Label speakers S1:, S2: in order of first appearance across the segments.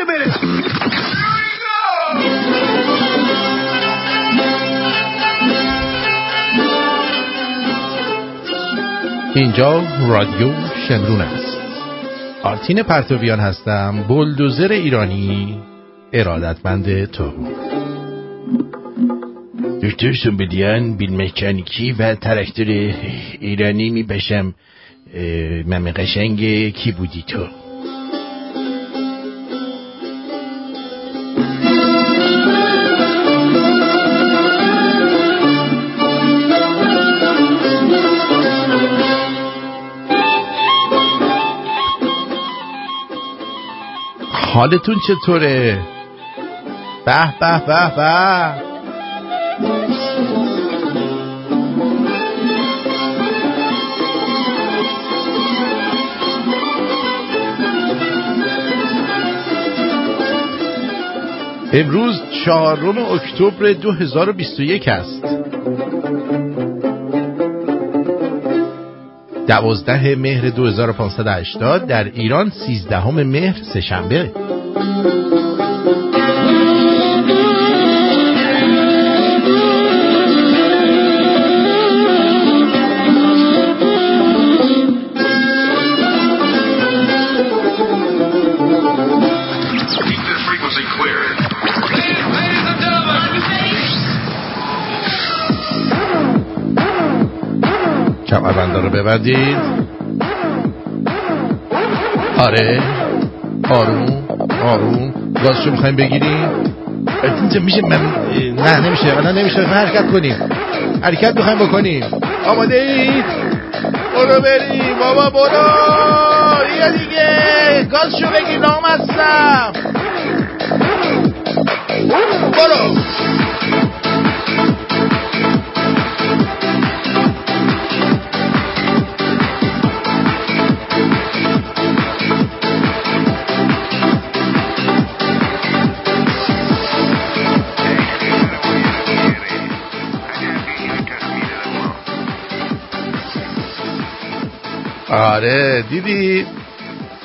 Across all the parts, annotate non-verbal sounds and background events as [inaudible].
S1: a minute.
S2: اینجا رادیو شمرون است. آرتین پرتویان هستم. بلدوزر ایرانی. ارادتمند تو.
S3: دکتر سنبدیان بیل مکانیکی و ترکتر ایرانی می بشم مم قشنگ کی بودی تو؟
S2: حالتون چطوره؟ به به به به امروز چهارم اکتبر 2021 است دوازده مهر 2580 در ایران سیزدهم مهر سهشنبه. کمربنده رو ببندید آره. آروم. آروم. گازشو می‌خوایم بگیریم. اینجا میشه من نه نمیشه. الان نمیشه. حرکت کنیم. حرکت می‌خوایم بکنیم. آماده اید؟ برو بریم. بابا برو. بیا دیگه. گازشو بگیر. نامستم. برو. آره دیدی؟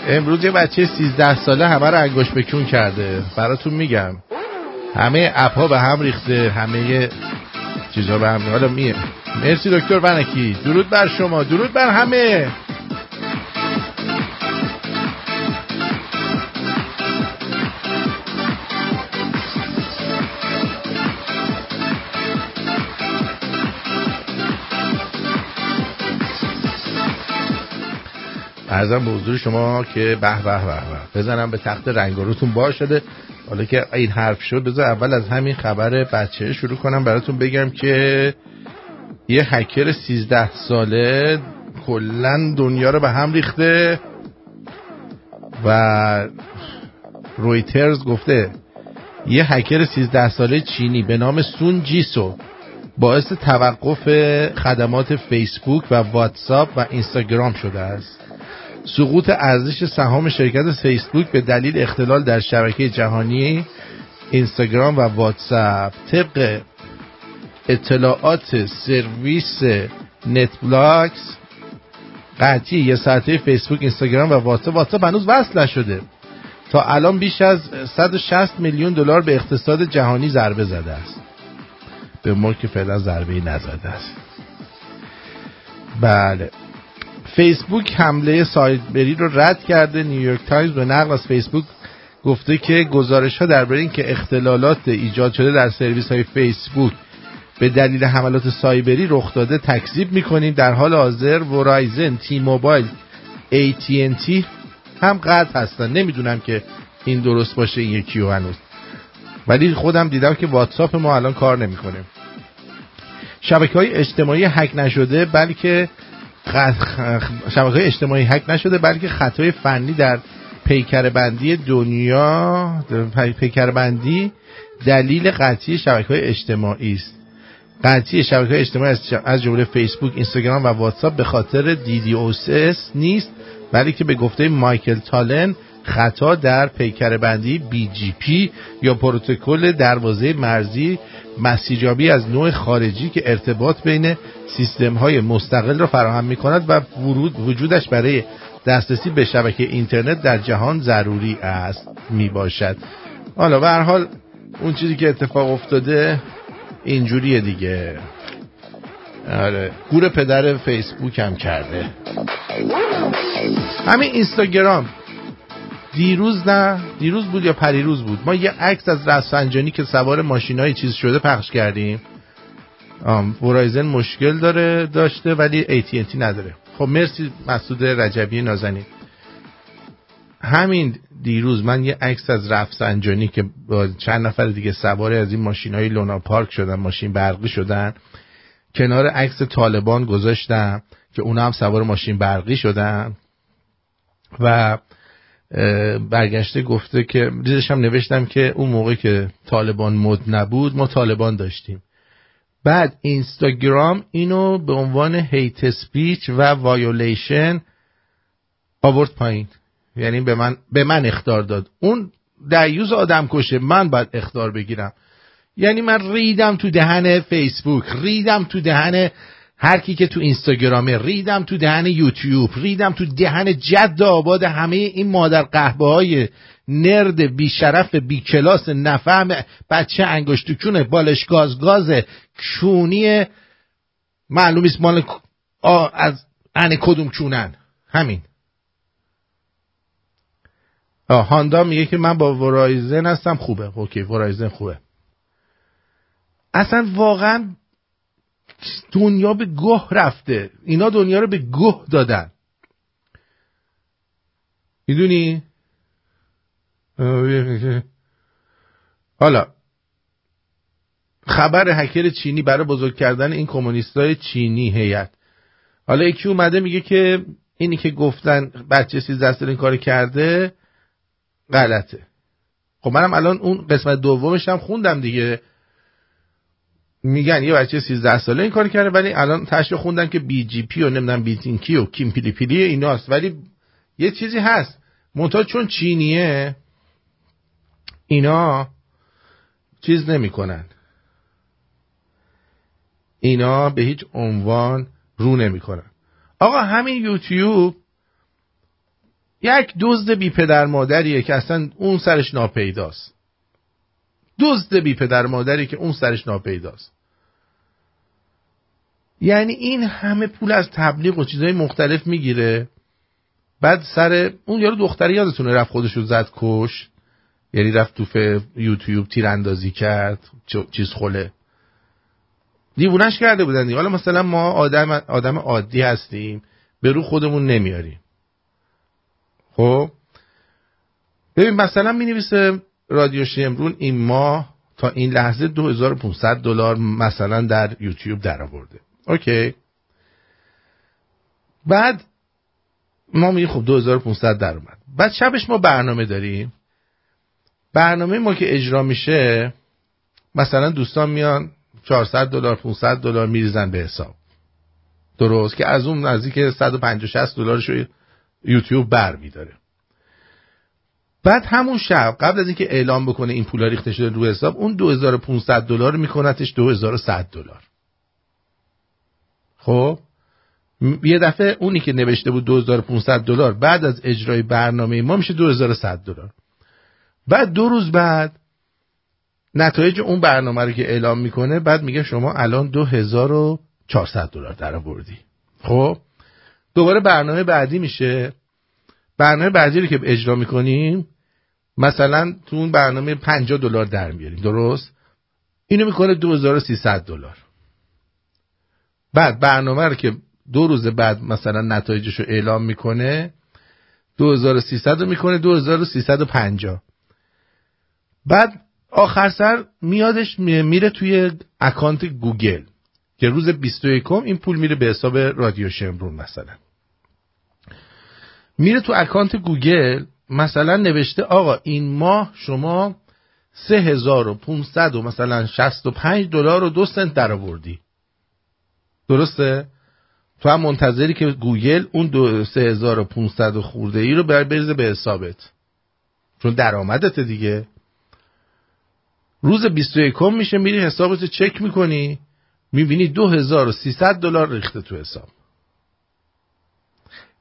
S2: امروز یه بچه 13 ساله همه رو انگوش بکون کرده. براتون میگم. همه اپا به هم ریخته همه چیزا به هم حالا میه مرسی دکتر ونکی. درود بر شما. درود بر همه. ارزم به حضور شما که به به به بزنم به تخت رنگاروتون باز شده. حالا که این حرف شد بذار اول از همین خبر بچه شروع کنم. براتون بگم که یه هکر 13 ساله کلا دنیا رو به هم ریخته و رویترز گفته یه هکر 13 ساله چینی به نام سون جیسو باعث توقف خدمات فیسبوک و واتساپ و اینستاگرام شده است. سقوط ارزش سهام شرکت فیسبوک به دلیل اختلال در شبکه جهانی اینستاگرام و واتساپ. طبق اطلاعات سرویس نت بلاکس قطعی یه ساعته فیسبوک اینستاگرام و واتساپ. واتساپ هنوز وصل نشده. تا الان بیش از 160 میلیون دلار به اقتصاد جهانی ضربه زده است. به ما که فعلا ضربه نزده است. بله. فیسبوک حمله سایبری رو رد کرده. نیویورک تایمز به نقل از فیسبوک گفته که گزارش ها درباره اینکه اختلالات ایجاد شده در سرویس های فیسبوک به دلیل حملات سایبری رخ داده تکذیب می‌کنیم. در حال حاضر ورایزن تی موبایل AT&T هم قطع هستن. نمی‌دونم که این درست باشه این یکی و هنوز. ولی خودم دیدم که واتساپ ما الان کار نمی‌کنه. شبکه های اجتماعی هک نشده بلکه شبکه اجتماعی هک نشده بلکه خطای فنی در پیکر بندی دنیا پیکر بندی دلیل قطعی شبکه های اجتماعی است. قطعی شبکه اجتماعی از جمله فیسبوک اینستاگرام و واتساپ به خاطر DDoS نیست بلکه به گفته مایکل تالن خطا در پیکر بندی BGP یا پروتکل دروازه مرزی مسیجابی از نوع خارجی که ارتباط بین سیستم های مستقل را فراهم می کند و وجودش برای دسترسی به شبکه اینترنت در جهان ضروری است می باشد حالا حال اون چیزی که اتفاق افتاده اینجوریه دیگه. آره گور پدر فیسبوک هم کرده. همین اینستاگرام. دیروز نه. دیروز بود یا پریروز بود؟ ما یه عکس از رفسنجانی که سوار ماشین های چیز شده پخش کردیم. ورایزن مشکل داره داشته ولی AT&T نداره. خب مرسی مسعود رجبی نازنین. همین دیروز من یه عکس از رفسنجانی که چند نفر دیگه سوار از این ماشین های لونا پارک شدن ماشین برقی شدن کنار عکس طالبان گذاشتم که اونا هم سوار ماشین برقی شدن و برگشته گفته که ریزش هم نوشتم که اون موقع که طالبان مد نبود ما طالبان داشتیم. بعد اینستاگرام اینو به عنوان hate speech و وایولیشن آورد پایین. یعنی به من به من اخطار داد. اون دیوث آدم کشه من باید اخطار بگیرم. یعنی من ریدم تو دهن فیسبوک ریدم تو دهن هر کی که تو اینستاگرامه ریدم تو دهن یوتیوب ریدم تو دهن جد آباد همه این مادر قهبه های نرد بی شرف بی کلاس نفهم بچه انگشتکونه بالش گاز گاز کونی معلومیست مال از ان کدوم چونن. همین. هاندا میگه که من با ورایزن هستم خوبه. اوکی ورایزن خوبه. اصلا واقعا دنیا به گه رفته. اینا دنیا رو به گه دادن. می‌دونی؟ حالا خبر هکر چینی برای بزرگ کردن این کمونیستای چینی هیئت. حالا یکی اومده میگه که اینی که گفتن بچه سیز دست این کار کرده غلطه. خب منم الان اون قسمت دومش هم خوندم دیگه. میگن یه بچه 13 ساله این کار کرده ولی الان تشریح خوندن که بی جی پی و نمی‌دونم بیتینکی و کیم پیلی پیلی ایناست. ولی یه چیزی هست. منتها چون چینیه اینا چیز نمی‌کنن. اینا به هیچ عنوان رو نمی‌کنن. آقا همین یوتیوب یک دزد بی پدر مادریه که اصلا اون سرش ناپیداست. دزد بی پدر مادری که اون سرش ناپیداست. یعنی این همه پول از تبلیغ و چیزهای مختلف می‌گیره. بعد سر اون یارو دختری یادتونه رفت خودش رو زد کش. یعنی رفت تو یوتیوب تیراندازی کرد چیز خله دیوونش کرده بودن حالا مثلا ما آدم آدم عادی هستیم به رو خودمون نمیاریم. خب؟ ببین مثلا می نویسه رادیو شمرون این ماه تا این لحظه 2500 دلار مثلا در یوتیوب درآورده اوکی. بعد ما میگه خب 2500 در اومد. بعد شبش ما برنامه داریم. برنامه ما که اجرا میشه مثلا دوستان میان 400 دلار 500 دلار میریزن به حساب. درست که از اون نزدیک 150 60 دلارش یوتیوب بر میداره بعد همون شب قبل از اینکه اعلام بکنه این پولا ریخته شده رو حساب اون 2500 دلار میکنتش 2100 دلار. خب؟ یه دفعه اونی که نوشته بود 2500 دلار بعد از اجرای برنامه ما میشه 2100 دلار. بعد دو روز بعد نتایج اون برنامه رو که اعلام می‌کنه بعد میگه شما الان 2400 دلار در آوردی. خب؟ دوباره برنامه بعدی میشه. برنامه بعدی رو که اجرا می‌کنیم مثلا تو اون برنامه 50 دلار در میاریم درست؟ اینو می‌کنه 2300 دلار. بعد برنامه رو که دو روز بعد مثلا نتایجش رو اعلام می‌کنه 2300 رو می‌کنه 2350 بعد آخر سر میادش میره توی account گوگل که روز 21 این پول میره به حساب رادیو شمرون مثلا. میره تو account گوگل مثلا نوشته آقا این ماه شما 3500 و مثلا 65 دلار و دو سنت در آوردی درسته؟ تو هم منتظری که گوگل اون دو 3500 خورده ای رو بر بریزه به حسابت. چون درآمدت دیگه. روز 21 میشه میری حسابت چک می‌کنی می‌بینی 2300 دلار ریخته تو حساب.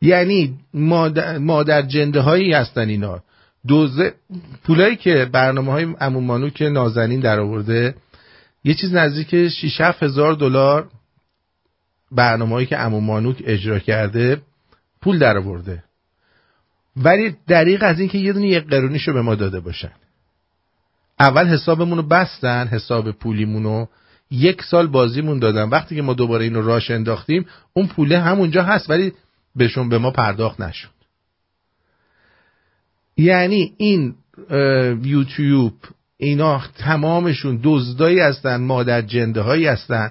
S2: یعنی مادر, مادر جنده هایی هستن اینا. دوزه پولایی که برنامه های امومانو که نازنین در آورده یه چیز نزدیک 6 هزار دلار برنامه‌ای که امومانوک اجرا کرده پول در آورده ولی دریق از اینکه یه دونه یک قرونیشو به ما داده باشن. اول حسابمون رو بستن حساب پولیمونو. یک سال بازیمون دادن. وقتی که ما دوباره اینو راش انداختیم اون پوله همونجا هست. ولی بهشون به ما پرداخت نشد. یعنی این یوتیوب اینا تمامشون دزدایی هستن مادر جنده هایی هستن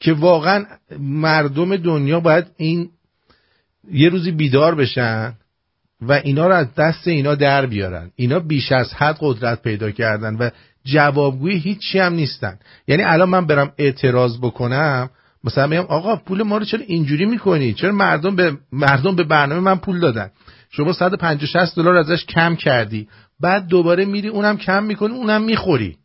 S2: که واقعا مردم دنیا باید این یه روزی بیدار بشن و اینا رو از دست اینا در بیارن. اینا بیش از حد قدرت پیدا کردن و جوابگوی هیچی هم نیستن. یعنی الان من برم اعتراض بکنم مثلا میگم آقا پول ما رو چرا اینجوری می‌کنی؟ چرا مردم به مردم به برنامه من پول دادن؟ شما 150 60 دلار ازش کم کردی. بعد دوباره میری اونم کم می‌کنی اونم می‌خوری.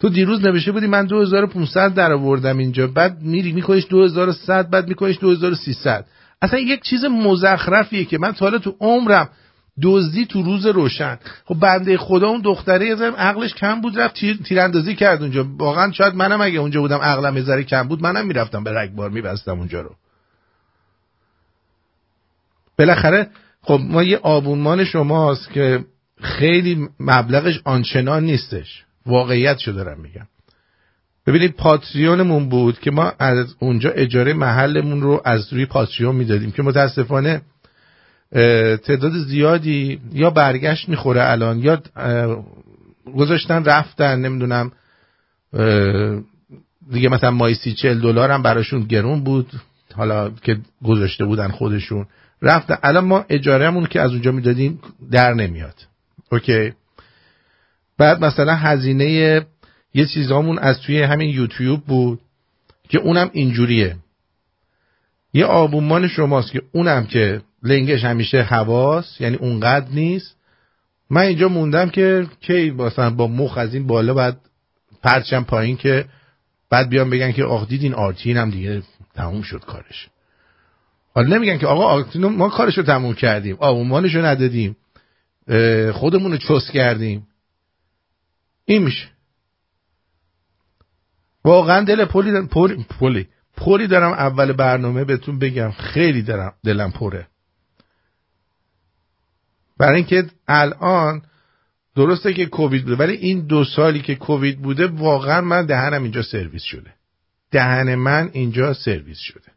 S2: تو دیروز نوشته بودی من 2500 در آوردم اینجا. بعد میری میکنیش 2100 بعد میکنیش 2300 اصلا یک چیز مزخرفیه که من تا حالا تو عمرم دزدی تو روز روشن. خب بنده خدا اون دختره یه عقلش کم بود رفت تیر تیراندازی کرد اونجا. واقعا شاید منم اگه اونجا بودم عقلم یه کم بود منم می‌رفتم به رگبار میبستم اونجا رو. بالاخره خب ما یه آبونمان شماست که خیلی مبلغش آنچنان نیستش. واقعیت شده دارم میگم. ببینید پاتریونمون بود که ما از اونجا اجاره محلمون رو از روی پاتریون می‌دادیم که متاسفانه تعداد زیادی یا برگشت می‌خوره الان یا گذاشتن رفتن نمی‌دونم دیگه مثلا مای سی چل دلار هم براشون گرون بود حالا که گذاشته بودن خودشون. رفتن. الان ما اجارهمون که از اونجا می‌دادیم در نمیاد. اوکی؟ بعد مثلا هزینه یه چیزامون از توی همین یوتیوب بود که اونم اینجوریه. یه آبومان شماست که اونم که لنگش همیشه حواس یعنی اونقدر نیست. من اینجا موندم که کی مثلا با مخ از این بالا بعد پرچم پایین که بعد بیان بگن که آخ دیدین آرتین هم دیگه تموم شد کارش. حالا نمیگن که آقا آرتین ما کارش رو تموم کردیم. آبومانش رو ندادیم. خودمون رو چست کردیم. این میشه. واقعا دل پولی پولی پولی دارم اول برنامه بهتون بگم. خیلی دارم دلم پره. برای اینکه الان درسته که کووید بوده ولی این دو سالی که کووید بوده واقعا من دهنم اینجا سرویس شده. دهن من اینجا سرویس شده.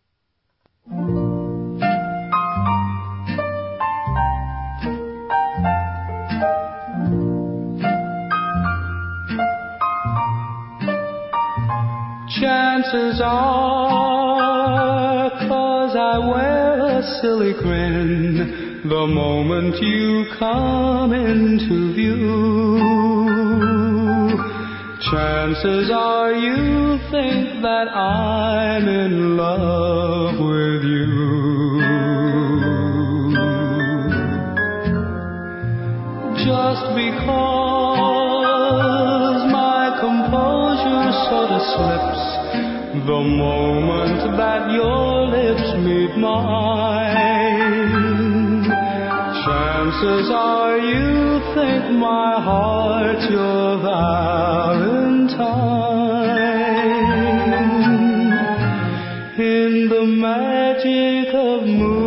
S4: Chances are, cause I wear a silly grin the moment you come into view. Chances are you think that I'm in love with you. Just because my composure sort of slips the moment that your lips meet mine, chances are you think my heart's your valentine. In the magic of moonlight,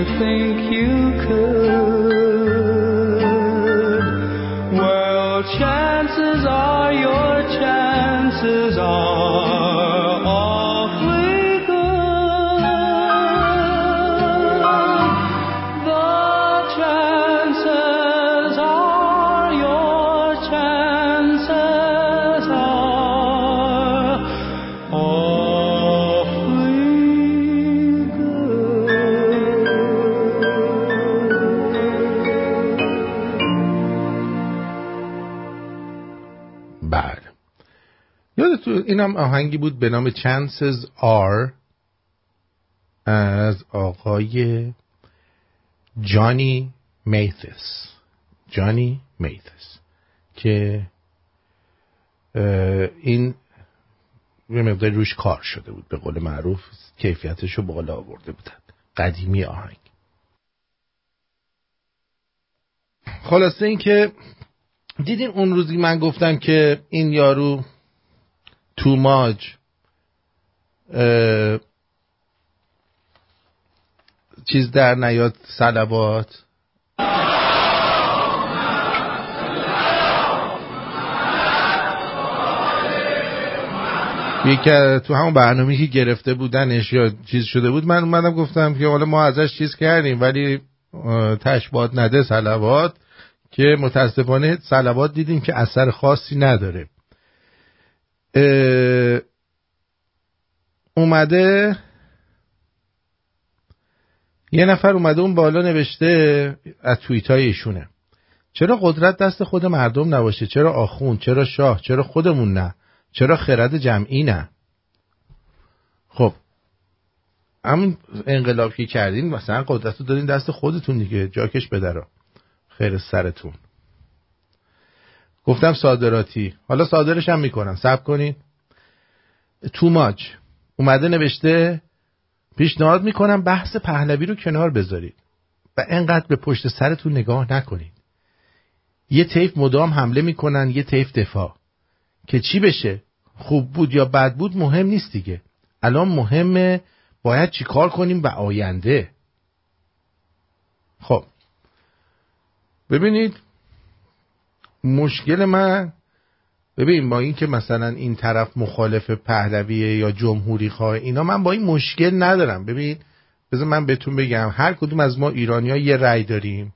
S4: you think you
S2: اینم آهنگی بود به نام Chances Are از آقای جانی میثس جانی میثس که این یه مقدار روش کار شده بود به قول معروف. کیفیتش رو بالا آورده بودن. قدیمی آهنگ. خلاصه این که دیدین اون روزی من گفتم که این یارو توماج اه، چیز در نیاد سلوات یکی تو همون برنامه که گرفته بودنش یا چیز شده بود من اومدم گفتم که حالا ما ازش چیز کردیم ولی تشبات نده سلوات که متاسفانه سلوات دیدیم که اثر خاصی نداره. اومده یه نفر اومده اون بالا نوشته از توییت های ایشونه. چرا قدرت دست خود مردم نباشه؟ چرا آخون؟ چرا شاه؟ چرا خودمون نه؟ چرا خرد جمعی نه؟ خب همون انقلاب که کردین مثلا قدرت رو دادین دست خودتون دیگه جاکش بدرا. خیر سرتون. گفتم صادراتی. حالا صادرش هم می‌کنم. سب کنین توماج اومده نوشته پیشنهاد می‌کنم بحث پهلوی رو کنار بذارید. و انقدر به پشت سرتون نگاه نکنید. یه طیف مدام حمله می‌کنن یه طیف دفاع. که چی بشه؟ خوب بود یا بد بود مهم نیست دیگه. الان مهمه باید چیکار کنیم و آینده. خب. ببینید مشکل من ببین با این که مثلا این طرف مخالف پهلویه یا جمهوری خواه اینا من با این مشکل ندارم. ببین بذار من بهتون بگم هر کدوم از ما ایرانی ها یه رأی داریم.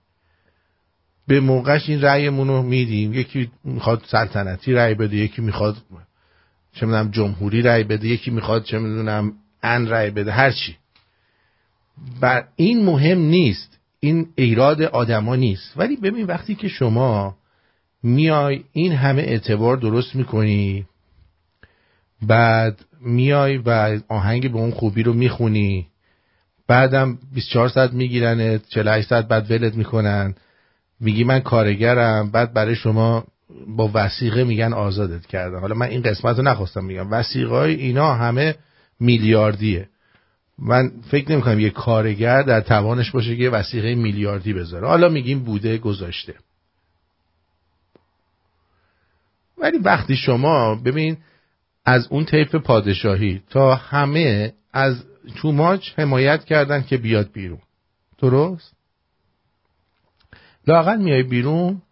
S2: به موقعش این رأیمون رو میدیم. یکی می‌خواد سلطنتی رأی بده یکی می‌خواد چه می‌دونم جمهوری رأی بده یکی می‌خواد چه می‌دونم ان رأی بده هر چی. بر این مهم نیست. این ایراد آدما نیست. ولی ببین وقتی که شما میای این همه اعتبار درست می‌کنی؟ بعد میای و آهنگ به اون خوبی رو می‌خونی. بعدم 24 ساعت می‌گیرن 48 ساعت بعد ولت می‌کنن. میگی من کارگرم. بعد برای شما با وسیقه میگن آزادت کردن حالا من این قسمت رو نخواستم میگم وسیقه های اینا همه میلیاردیه. من فکر نمی کنم یه کارگر در توانش باشه که یه وسیقه میلیاردی بذاره. حالا میگیم بوده گذاشته. ولی وقتی شما ببین از اون طیف پادشاهی تا همه از توماج حمایت کردن که بیاد بیرون. درست؟ لاقل میای بیرون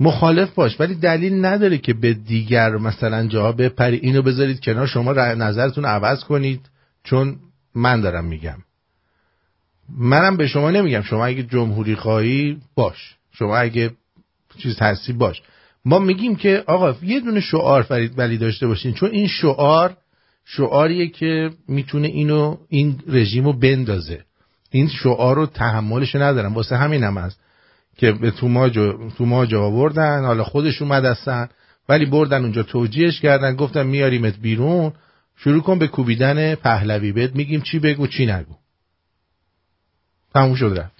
S2: مخالف باش. ولی دلیل نداره که به دیگر مثلا جاها بپری. اینو بذارید کنار. شما نظرتون عوض کنید. چون من دارم میگم. منم به شما نمیگم. شما اگه جمهوری خواهی باش. شما اگه چیز هستی باش. ما میگیم که آقا یه دونه شعار فرید ولی داشته باشین چون این شعار شعاریه که می‌تونه اینو این رژیمو بندازه. این شعار رو تحملش ندارم واسه همین هم هست که به توماج توماج آوردن حالا خودش اومد هستن ولی بردن اونجا توجیهش کردن گفتن میاریمت بیرون. شروع کن به کوبیدن پهلوی. بهت میگیم چی بگو چی نگو. تموم شد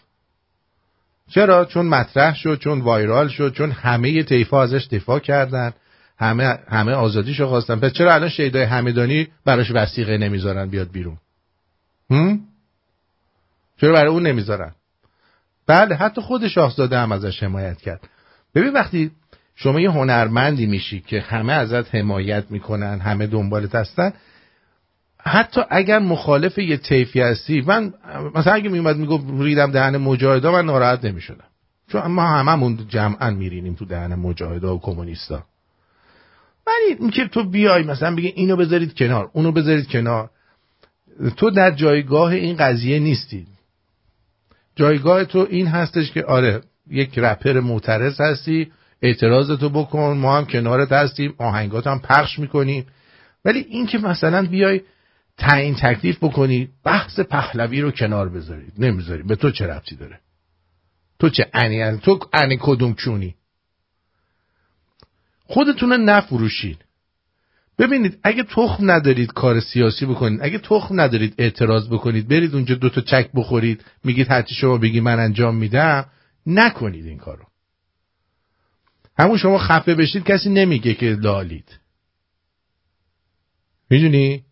S2: چرا؟ چون مطرح شد چون وایرال شد چون همه طیفا ازش دفاع کردن. همه همه آزادیشو خواستن. پس چرا الان شیدای همدانی براش وسیقه نمی‌ذارن بیاد بیرون؟ هم؟ چرا برای اون نمی‌ذارن؟ بله حتی خود شاهزاده هم ازش حمایت کرد. ببین وقتی شما یه هنرمندی میشی که همه ازت حمایت می‌کنن همه دنبالت هستن حتی اگر مخالف یه طیفی هستی من مثلا اگه میومد می‌گفت ریدم دهن مجاهدا من ناراحت نمی‌شدم. چون ما هممون جمعا میرینیم تو دهن مجاهدا و کمونیستا. ولی اینکه تو بیای مثلا بگی اینو بذارید کنار اونو بذارید کنار تو در جایگاه این قضیه نیستی. جایگاه تو این هستش که آره یک رپر معترض هستی اعتراض تو بکن ما هم کنارت هستیم آهنگات هم پخش می‌کنیم. ولی این که مثلا بیای تعیین تکلیف بکنی بحث پهلوی رو کنار بذارید نمی‌ذاری. به تو چه ربطی داره؟ تو چه انی تو انی کدوم چونی خودتون نفروشید ببینید اگه تخم ندارید کار سیاسی بکنید اگه تخم ندارید اعتراض بکنید برید اونجا دوتا چک بخورید میگید هرچی شما بگی من انجام میدم نکنید این کارو. همون شما خفه بشید کسی نمیگه که لالید می‌دونی؟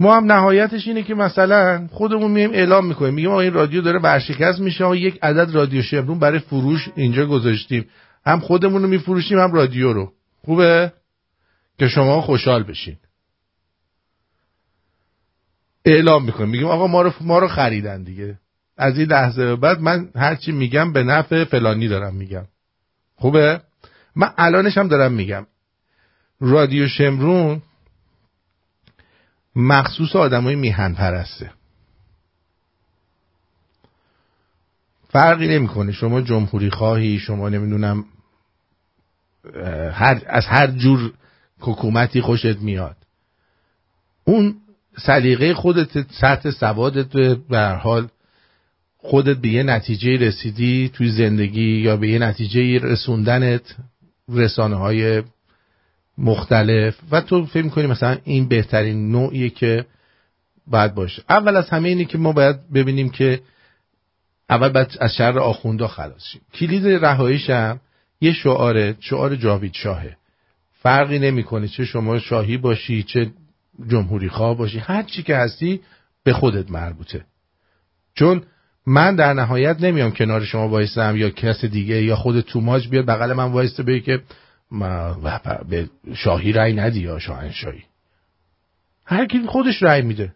S2: ما هم نهایتش اینه که مثلا خودمون میایم اعلام می‌کنیم. میگیم این رادیو داره برشکست میشه. و یک عدد رادیو شمرون برای فروش اینجا گذاشتیم. هم خودمون رو میفروشیم هم رادیو رو. خوبه؟ که شما خوشحال بشین. اعلام می‌کنیم. میگیم آقا ما رو ما رو خریدن دیگه. از این لحظه به بعد من هرچی میگم به نفع فلانی دارم میگم. خوبه؟ من الانش هم دارم میگم. رادیو شمرون مخصوص آدمای میهن پرسته فرقی نمی‌کنه. شما جمهوری خواهی شما نمی‌دونم هر از هر جور حکومتی خوشت میاد. اون سلیقه خودت سطح سوادت به حال خودت به یه نتیجه رسیدی توی زندگی یا به یه نتیجه رسوندنت رسانه های مختلف. و تو فکر کنی مثلا این بهترین نوعیه که باید باشه. اول از همه اینه که ما باید ببینیم که اول باید از شر آخوندا خلاص شیم. کلید رهاییش هم یه شعاره شعار جاوید شاهه. فرقی نمی‌کنه چه شما شاهی باشی چه جمهوری خواه باشی. هر چی که هستی به خودت مربوطه. چون من در نهایت نمیام کنار شما وایستم یا کس دیگه یا خود توماج بیاد بغل من وایسته بگه که به شاهی رأی ندی یا شاهنشاهی؟ هر کی خودش رأی میده.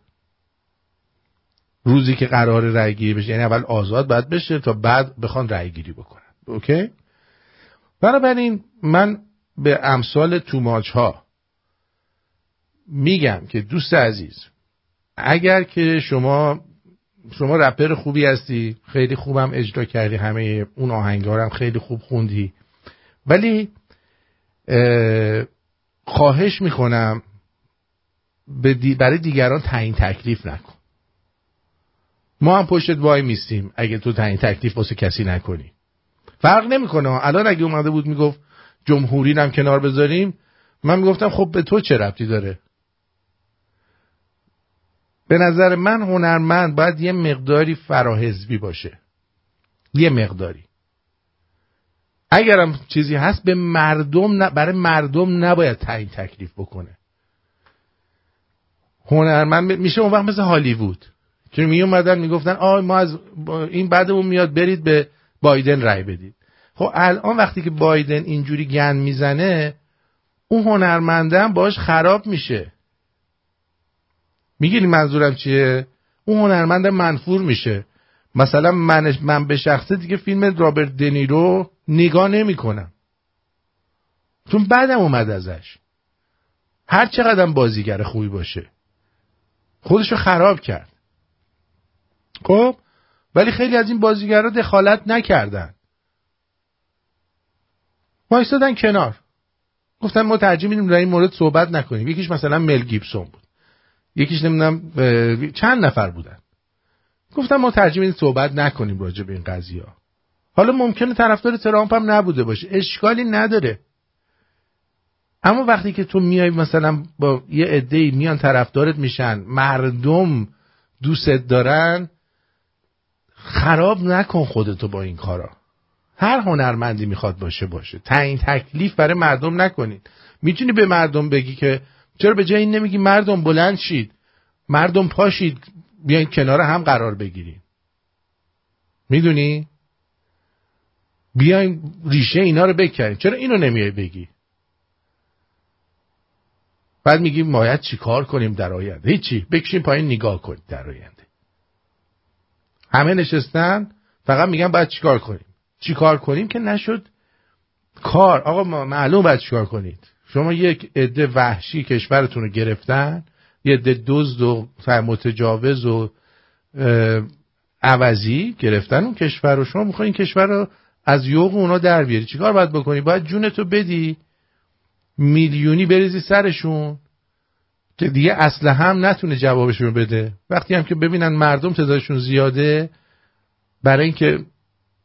S2: روزی که قرار رأی گیری بشه یعنی اول آزاد باید بشه تا بعد بخوان رأی گیری بکنن. اوکی؟ بنابراین من به امثال توماج ها میگم که دوست عزیز اگر که شما شما رپر خوبی هستی خیلی خوبم اجرا کردی همه اون آهنگارم خیلی خوب خوندی ولی خواهش می‌کنم برای دیگران تعیین تکلیف نکن. ما هم پشتت وای میستیم اگه تو تعیین تکلیف واسه کسی نکنی. فرق نمی‌کنه. الان اگه اومده بود می‌گفت جمهوری هم کنار بذاریم من می‌گفتم خب به تو چه ربطی داره؟ به نظر من هنرمند باید یه مقداری فراحزبی باشه. یه مقداری. اگرم چیزی هست به مردم برای مردم نباید تعیین تکلیف بکنه. هنرمند میشه اون وقت مثل هالیوود که می اومدن می‌گفتن آه ما از این بعدمون میاد برید به بایدن رای بدید. خب الان وقتی که بایدن اینجوری گن می‌زنه اون هنرمندم باش خراب میشه. می‌گیری منظورم چیه؟ اون هنرمند منفور میشه. مثلا من, من به شخصه دیگه فیلم رابرت دنیرو نگاه نمی‌کنم. چون بعدم اومد ازش. هر چقدر بازیگر خوبی باشه. خودشو خراب کرد. خب؟ ولی خیلی از این بازیگرها دخالت نکردن. وایستادن کنار. گفتن ما ترجیح میدیم در این مورد صحبت نکنیم. یکیش مثلا مل گیبسون بود. یکیش نمی‌دونم چند نفر بودن. گفتم ما ترجیح میدیم صحبت نکنیم راجع به این قضیه. ها حالا ممکنه طرفدار ترامپ هم نبوده باشه. اشکالی نداره. اما وقتی که تو میای مثلا با یه عده میان طرفدارت میشن مردم دوستت دارن خراب نکن خودتو با این کارا. هر هنرمندی می‌خواد باشه باشه. تعیین تکلیف برای مردم نکنید. می‌تونی به مردم بگی که چرا به جای این نمیگی مردم بلند شید مردم پاشید بیاین کنار هم قرار بگیرید. می‌دونی؟ بیایم ریشه اینا رو بکنیم چرا اینو نمیای بگی؟ بعد میگیم باید چی کار کنیم در آینده؟ هیچی. بکشیم پایین نگاه کنیم در آینده. همه نشستن فقط میگن باید چیکار کنیم؟ چیکار کنیم که نشد؟ کار. آقا ما معلوم باید چیکار کنید. شما یک عده وحشی کشورتون رو گرفتن یه عده دزد و متجاوز و عوضی گرفتن اون کشور رو. شما می‌خوای این کشور رو از یوغ اونا در بیاری. چیکار باید بکنی؟ باید جونتو بدی میلیونی بریزی سرشون که دیگه اصلا هم نتونه جوابشون بده. وقتی هم که ببینن مردم تعدادشون زیاده برای اینکه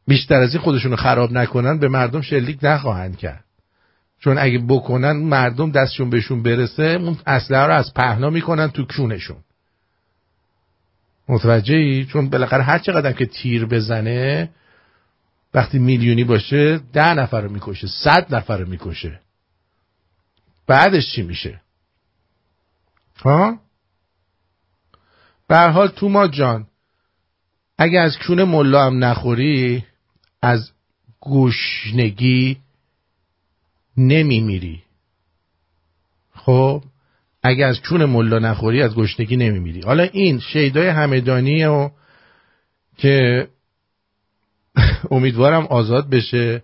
S2: بیشتر از این خودشون رو خراب نکنن به مردم شلیک نخواهند کرد. چون اگه بکنن مردم دستشون بهشون برسه اون اسلحه رو از پهنا می‌کنن تو کونشون. متوجه ای؟ چون بالاخره هر چقدر که تیر بزنه وقتی میلیونی باشه ده نفر رو می‌کشه صد نفر رو می‌کشه. بعدش چی میشه؟ ها؟ به حال تو ما جان اگه از کون ملا هم نخوری از گوشنگی نمیمیری. خب اگه از چون ملا نخوری از گشنگی نمیمیری. حالا این شیدای همدانی و که [laughs] امیدوارم آزاد بشه.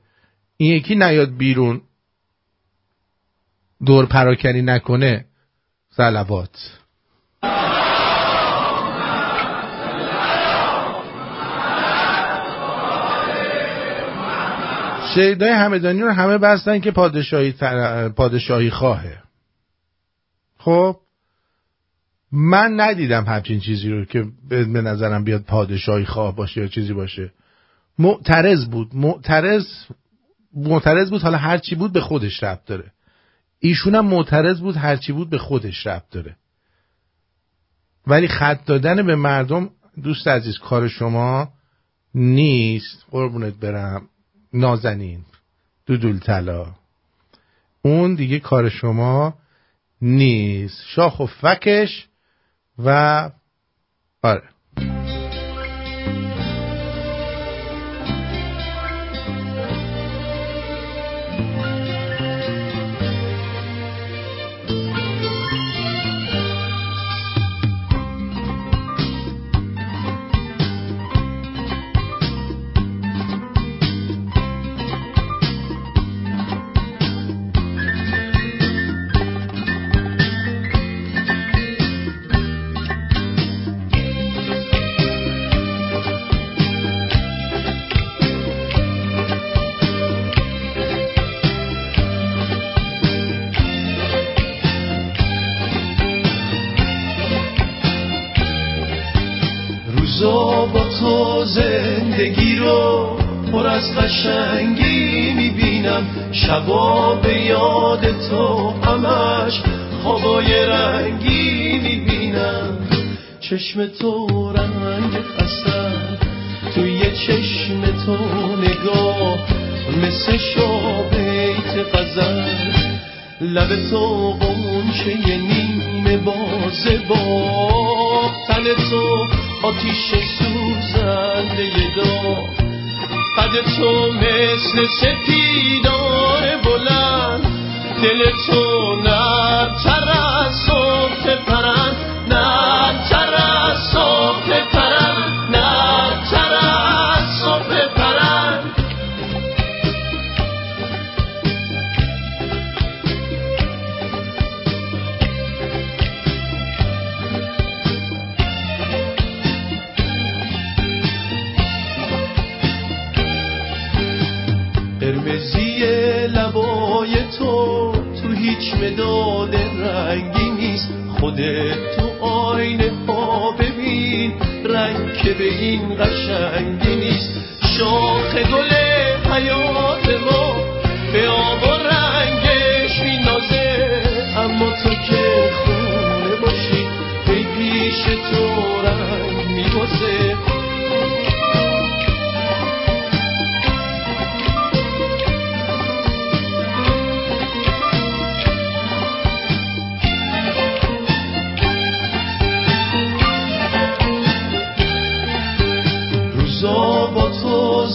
S2: این یکی نیاد بیرون. دور پراکنی نکنه. سلوات شهیدای همدانی رو همه بستن که پادشاهی, پادشاهی خواهه. خب من ندیدم همچین چیزی رو که به نظرم بیاد پادشاهی خواه باشه یا چیزی باشه. معترض بود. معترض معترض بود حالا هرچی بود به خودش ربط داره. ایشونم معترض بود هرچی بود به خودش ربط داره. ولی خط دادن به مردم دوست عزیز کار شما نیست. قربونت برم. نازنین دودول طلا. اون دیگه کار شما نیست. شاخ و فکش و آره.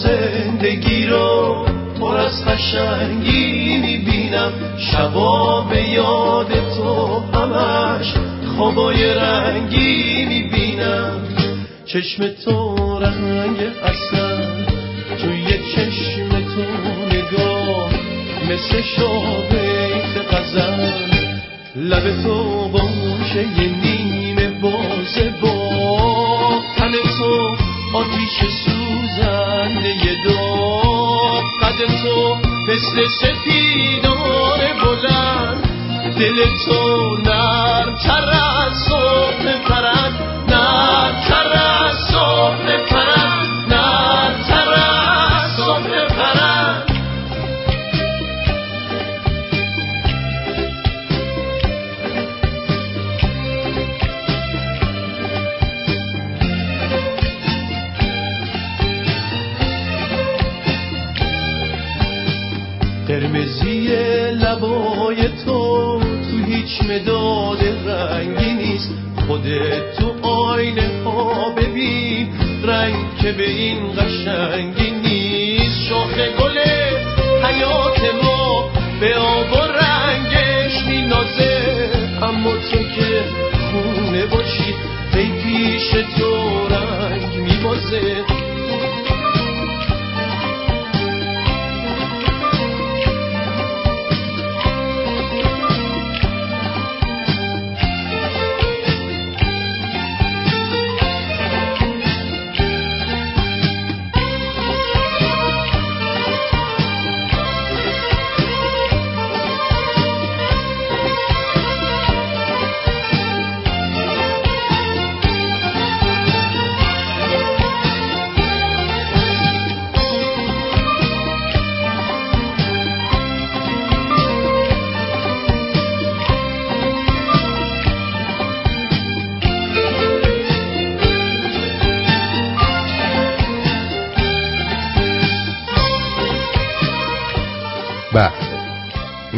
S5: زندگی رو قشنگی می‌بینم. شبا به یاد تو همش خوابای رنگی می‌بینم. چشم تو رنگ اصل توی چشم تو نگاه مثل شابیت غزل. لب تو باشه یه مثل سپیدار بلند. دل تو نرمتر از صبح پرند که به این قشنگی نیست. شاخ گل حیات ما به آب و رنگش مینازه. اما تو که خونه باشی ای پیش تو رنگ میبازه.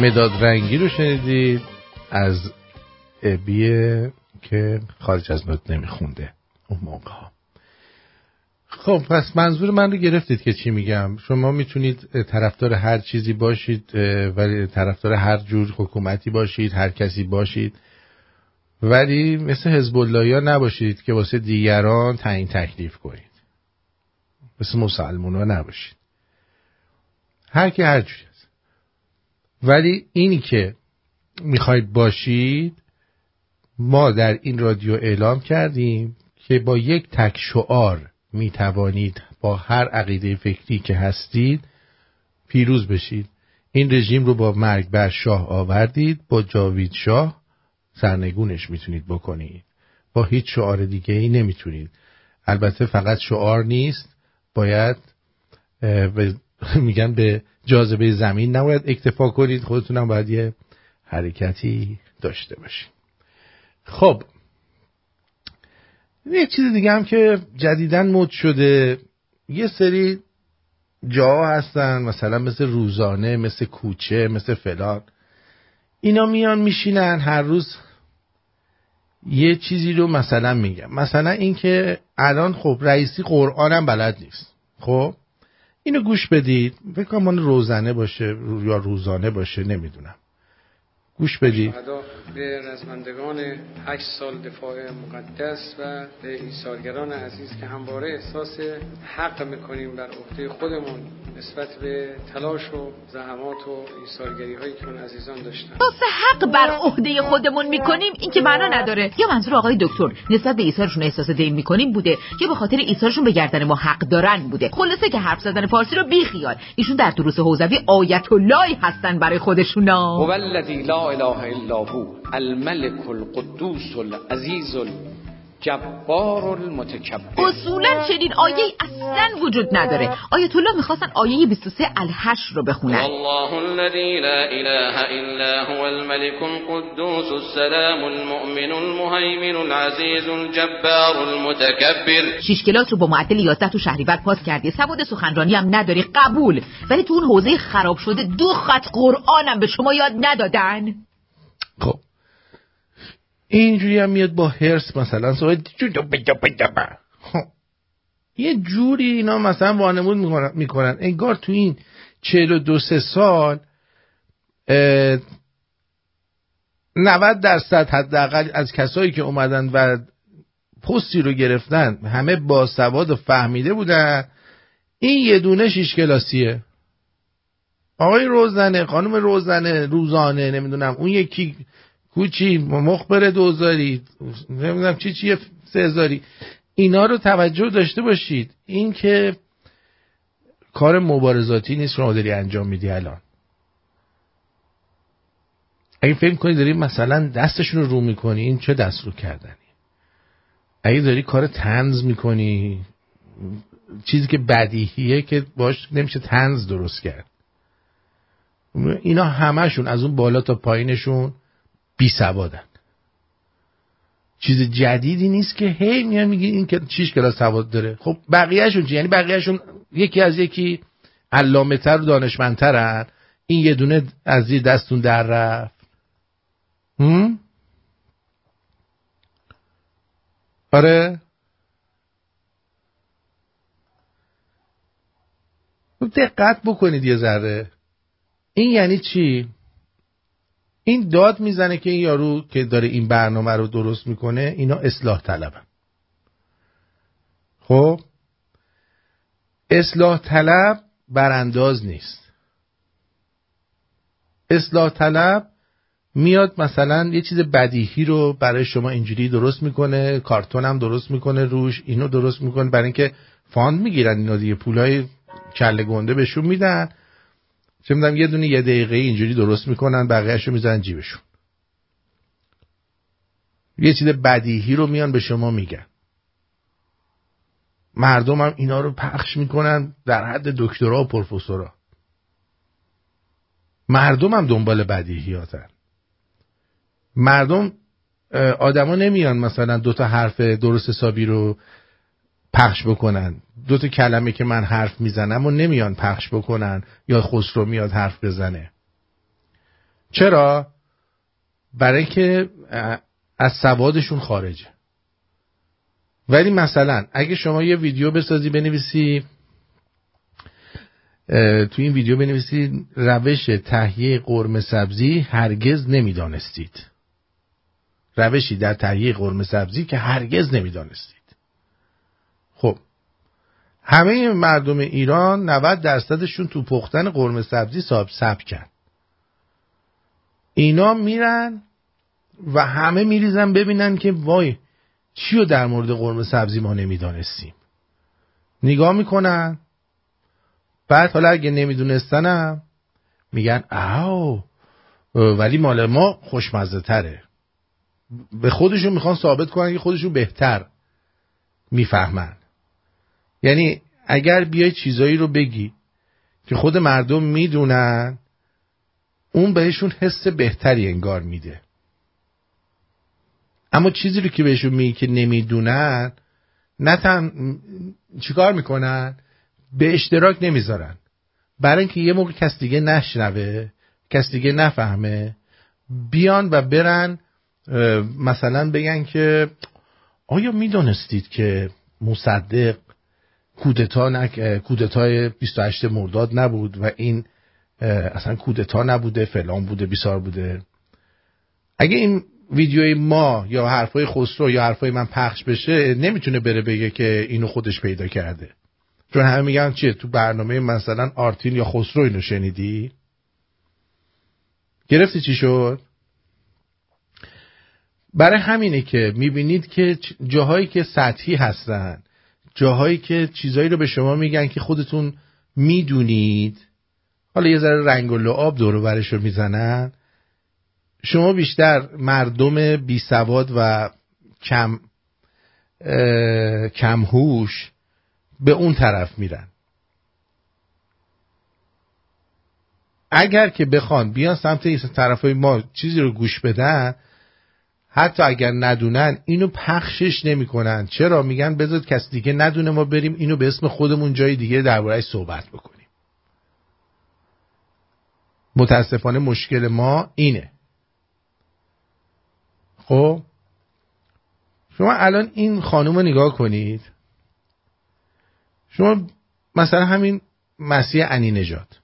S2: مداد رنگی رو شنیدید از ابیه که خارج از نوت نمیخونده اون موقع ها. خب پس منظور من رو گرفتید که چی میگم. شما می‌تونید طرفدار هر چیزی باشید ولی طرفدار هر جور حکومتی باشید هر کسی باشید. ولی مثل حزب ها نباشید که واسه دیگران تعیین تکلیف کنید. مثل مسلمان ها نباشید. هر کی هر جوری. ولی اینی که می‌خواید باشید ما در این رادیو اعلام کردیم که با یک تک شعار می‌توانید با هر عقیده فکری که هستید پیروز بشید. این رژیم رو با مرگ بر شاه آوردید با جاوید شاه سرنگونش می‌تونید بکنید. با هیچ شعار دیگه ای نمی‌تونید. البته فقط شعار نیست باید [laughs] میگن به جاذبه زمین نباید اکتفا کنید. خودتونم باید یه حرکتی داشته باشید. خب. یه چیز دیگه هم که جدیدن مد شده. یه سری جاها هستن مثلا مثل روزانه مثل کوچه مثل فلان. اینا میان میشینن هر روز یه چیزی رو مثلا میگم. مثلا اینکه الان خب رئیسی قرآن هم بلد نیست. خب؟ اینو گوش بدید. فکر کنم روزانه باشه یا روزانه باشه نمی‌دونم. گوش بدید
S6: به رزمندگان هشت سال دفاع مقدس و به ایثارگران عزیز که همواره احساس حق می‌کنیم بر عهده خودمون نسبت به تلاش و زحمات و ایثارگری هایی که اون عزیزان داشتن.
S7: واسه حق بر عهده خودمون می‌کنیم این که معنا نداره. یا منظور آقای دکتر نسبت به ایثارشون احساس دین می‌کنیم بوده یا به خاطر ایثارشون به گردن ما حق دارن بوده. خلاصه که حرف زدن فارسی رو بیخیال. ایشون در دروس حوزوی آیت اللهی هستن برای خودشونا.
S6: هو الذی لا إله إلا هو الملك القدوس العزيز الجبار المتکبر
S7: اصولا چنین آیه اصلا وجود نداره. آیت الله می‌خواستن آیه 23 الحشر رو بخونن.
S6: الله الذي لا إله إلا هو الملك القدوس السلام المؤمن المهيمن العزيز الجبار المتكبر.
S7: شیش کلاس رو با معدل 11 تو شهریور پاس کردی. سواد سخنرانی هم نداری. قبول. ولی تو اون حوزه خراب شده دو خط قرآنم به شما یاد ندادن.
S2: خب اینجوری هم میاد با هرس مثلا خب. یه جوری اینا مثلا وانمود می‌کنن, می‌کنن. انگار تو این 42 سه سال اه، 90 درصد حداقل از کسایی که اومدن و پستی رو گرفتن همه باسواد و فهمیده بودن. این یه دونه شیش کلاسیه. آقای روزنه خانم روزنه روزانه نمی‌دونم اون یکی کوچی مخبر دوزاری نمی‌دونم چی چی سهزاری اینا رو توجه داشته باشید. این که کار مبارزاتی نیست شما داری انجام میدی الان. اگه فکر کنی داری مثلا دستشون رو رو می‌کنی این چه دست رو کردنی اگه داری کار تنز می‌کنی چیزی که بدیهیه که باش نمیشه تنز درست کرد. اینا همهشون از اون بالا تا پایینشون بی سوادن. چیز جدیدی نیست که هی میان میگی این که چیش کلاس سواد داره. خب بقیهشون چی؟ یعنی بقیهشون یکی از یکی علامه تر و دانشمندترن. این یه دونه از زیر دستون در رفت؟ آره؟ دقت بکنید یه ذره. این یعنی چی؟ این داد می‌زنه که این یارو که داره این برنامه رو درست می‌کنه اینا اصلاح طلبن. خب؟ اصلاح طلب برانداز نیست. اصلاح طلب میاد مثلا یه چیز بدیهی رو برای شما اینجوری درست می‌کنه کارتون هم درست می‌کنه روش اینو درست می‌کنه برای اینکه فاند می‌گیرن اینا دیگه پولای کله گنده بهشون میدن. چه می‌دونم یه دونه یه دقیقه اینجوری درست می‌کنن بقیهشو می‌زنن جیبشون. یه چیز بدیهی رو میان به شما میگن. مردم هم اینا رو پخش می‌کنن در حد دکترا و پروفسورا. مردم هم دنبال بدیهیاتن. مردم آدما نمیان مثلا دو تا حرف درست حسابی رو پخش بکنن. دو تا کلمه که من حرف می‌زنم و نمیان پخش بکنن یا خسرو میاد حرف بزنه. چرا؟ برای که از سوادشون خارجه. ولی مثلا اگه شما یه ویدیو بسازی بنویسی تو این ویدیو بنویسی روش تهیه قرمه سبزی هرگز نمی‌دانستید. روشی در تهیه قرمه سبزی که هرگز نمی‌دانستید. خب. همه مردم ایران 90 درصدشون تو پختن قرمه سبزی ساب سبکن اینا میرن و همه میریزن ببینن که وای چی رو در مورد قرمه سبزی ما نمی‌دانستیم. نگاه می‌کنن. بعد حالا اگه نمیدونستنم میگن او ولی مال ما خوشمزه تره به خودشون می‌خوان ثابت کنن که خودشون بهتر می‌فهمن. یعنی اگر بیای چیزایی رو بگی که خود مردم می‌دونن اون بهشون حس بهتری انگار میده. اما چیزی رو که بهشون میگی که نمی‌دونن نه تن چیکار می‌کنن؟ به اشتراک نمی‌ذارن. برای اینکه یه موقع کس دیگه نشنوه کس دیگه نفهمه بیان و برن مثلا بگن که آیا می‌دونستید که مصدق کودتا نک... کودتای 28 مرداد نبود و این اصلا کودتا نبوده فلان بوده بیسار بوده. اگه این ویدیوی ما یا حرفای خسرو یا حرفای من پخش بشه نمی‌تونه بره بگه که اینو خودش پیدا کرده. چون همه میگن چیه؟ تو برنامه مثلا آرتین یا خسرو اینو شنیدی؟ گرفتی چی شد؟ برای همینه که می‌بینید که جاهایی که سطحی هستن جاهایی که چیزایی رو به شما میگن که خودتون می‌دونید. حالا یه ذره رنگ و لعاب دور برش رو می‌زنن. شما بیشتر مردم بی سواد و کم کم هوش به اون طرف میرن. اگر که بخوان بیان سمت طرف ما چیزی رو گوش بدن حتی اگر ندونن اینو پخشش نمی‌کنن. چرا؟ میگن بذار کسی دیگه ندونه ما بریم اینو به اسم خودمون جای دیگه دربارهش صحبت بکنیم. متاسفانه مشکل ما اینه. خب؟ شما الان این خانم رو نگاه کنید. شما مثلا همین مسیح انی نجات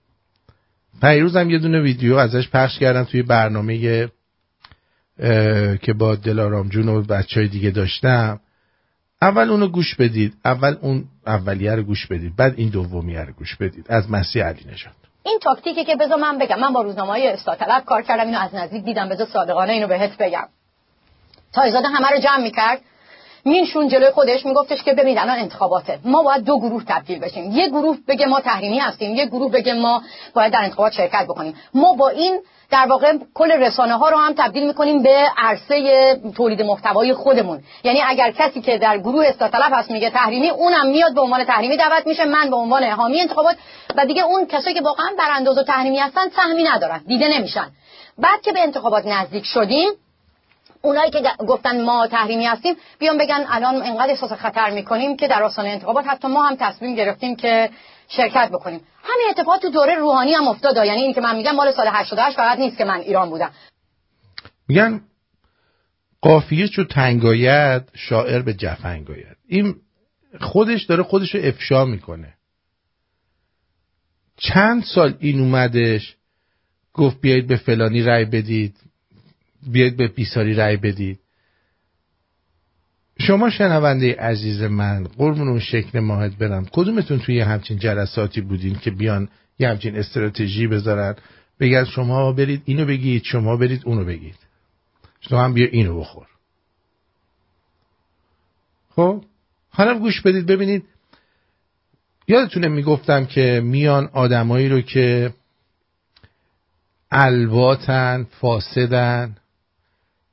S2: پیروز هم یه دونه ویدیو ازش پخش کردم توی برنامه که با دلارام جون و بچه دیگه داشتم. اول اونو گوش بدید. اول اون اولیه رو گوش بدید. بعد این دومیه رو گوش بدید. از مسیح علی نژاد.
S8: این تاکتیکی که بذار من بگم. من با روزنامه های استاطلب کار کردم. اینو از نزدیک دیدم. بذار صادقانه اینو بهت بگم. تایزاده همه رو جمع می‌کرد. مینشون جلوی خودش میگفتش که ببینید الان انتخاباته. ما باید دو گروه تبدیل بشیم. یه گروه بگه ما تحریمی هستیم. یه گروه بگه ما باید در انتخابات شرکت بکنیم. ما با این در واقع کل رسانه ها رو هم تبدیل می‌کنیم به عرصه تولید محتوای خودمون. یعنی اگر کسی که در گروه استاطلب هست میگه تحریمی اونم میاد به عنوان تحریمی دعوت میشه من به عنوان حامی انتخابات. و دیگه اون کسایی که واقعا برانداز و تحریمی هستن سهمی ندارن دیده نمیشن. بعد که به انتخابات نزدیک شدیم اونایی که گفتن ما تحریمی هستیم بیان بگن الان انقدر احساس خطر می‌کنیم که در آستانه انتخابات حتی ما هم تصمیم گرفتیم که شرکت بکنیم. همین اتفاقات تو دوره روحانی هم افتاد یعنی این که من میگم مال سال 88 فقط نیست که من ایران بودم.
S2: میگن قافیه چو تنگاید شاعر به جفنگ آید. این خودش داره خودش رو افشا می‌کنه. چند سال این اومدش گفت بیایید به فلانی رأی بدید بیایید به بیساری رأی بدید. شما شنونده عزیز من قربون اون شکل ماهد برم. کدومتون توی همچین جلساتی بودین که بیان یه همچین استراتژی بذارن؟ بگن شما برید اینو بگید شما برید اونو بگید. شما هم بیا اینو بخور. خب؟ حالا گوش بدید ببینید. یادتونه می‌گفتم که میان آدمایی رو که الواتن فاسدن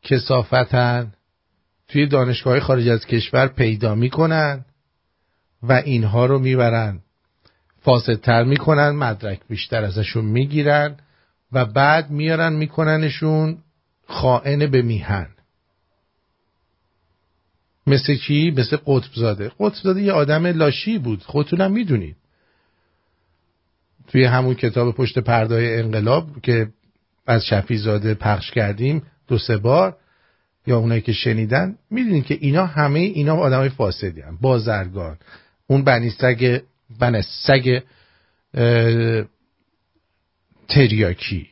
S2: کسافتن توی دانشگاه خارج از کشور پیدا می‌کنن و اینها رو می‌برن. فاسدتر می‌کنن مدرک بیشتر ازشون می‌گیرن و بعد میارن میکننشون خائن به میهن. مثل کی؟ مثل قطبزاده. قطبزاده یه آدم لاشی بود. خودتونم می‌دونید. توی همون کتاب پشت پردای انقلاب که از شفیزاده پخش کردیم دو سه بار یا اونایی که شنیدن می‌دونید که اینا همه اینا آدم های فاسدی هم بازرگان. اون بنی سگ بنی سگ تریاکی.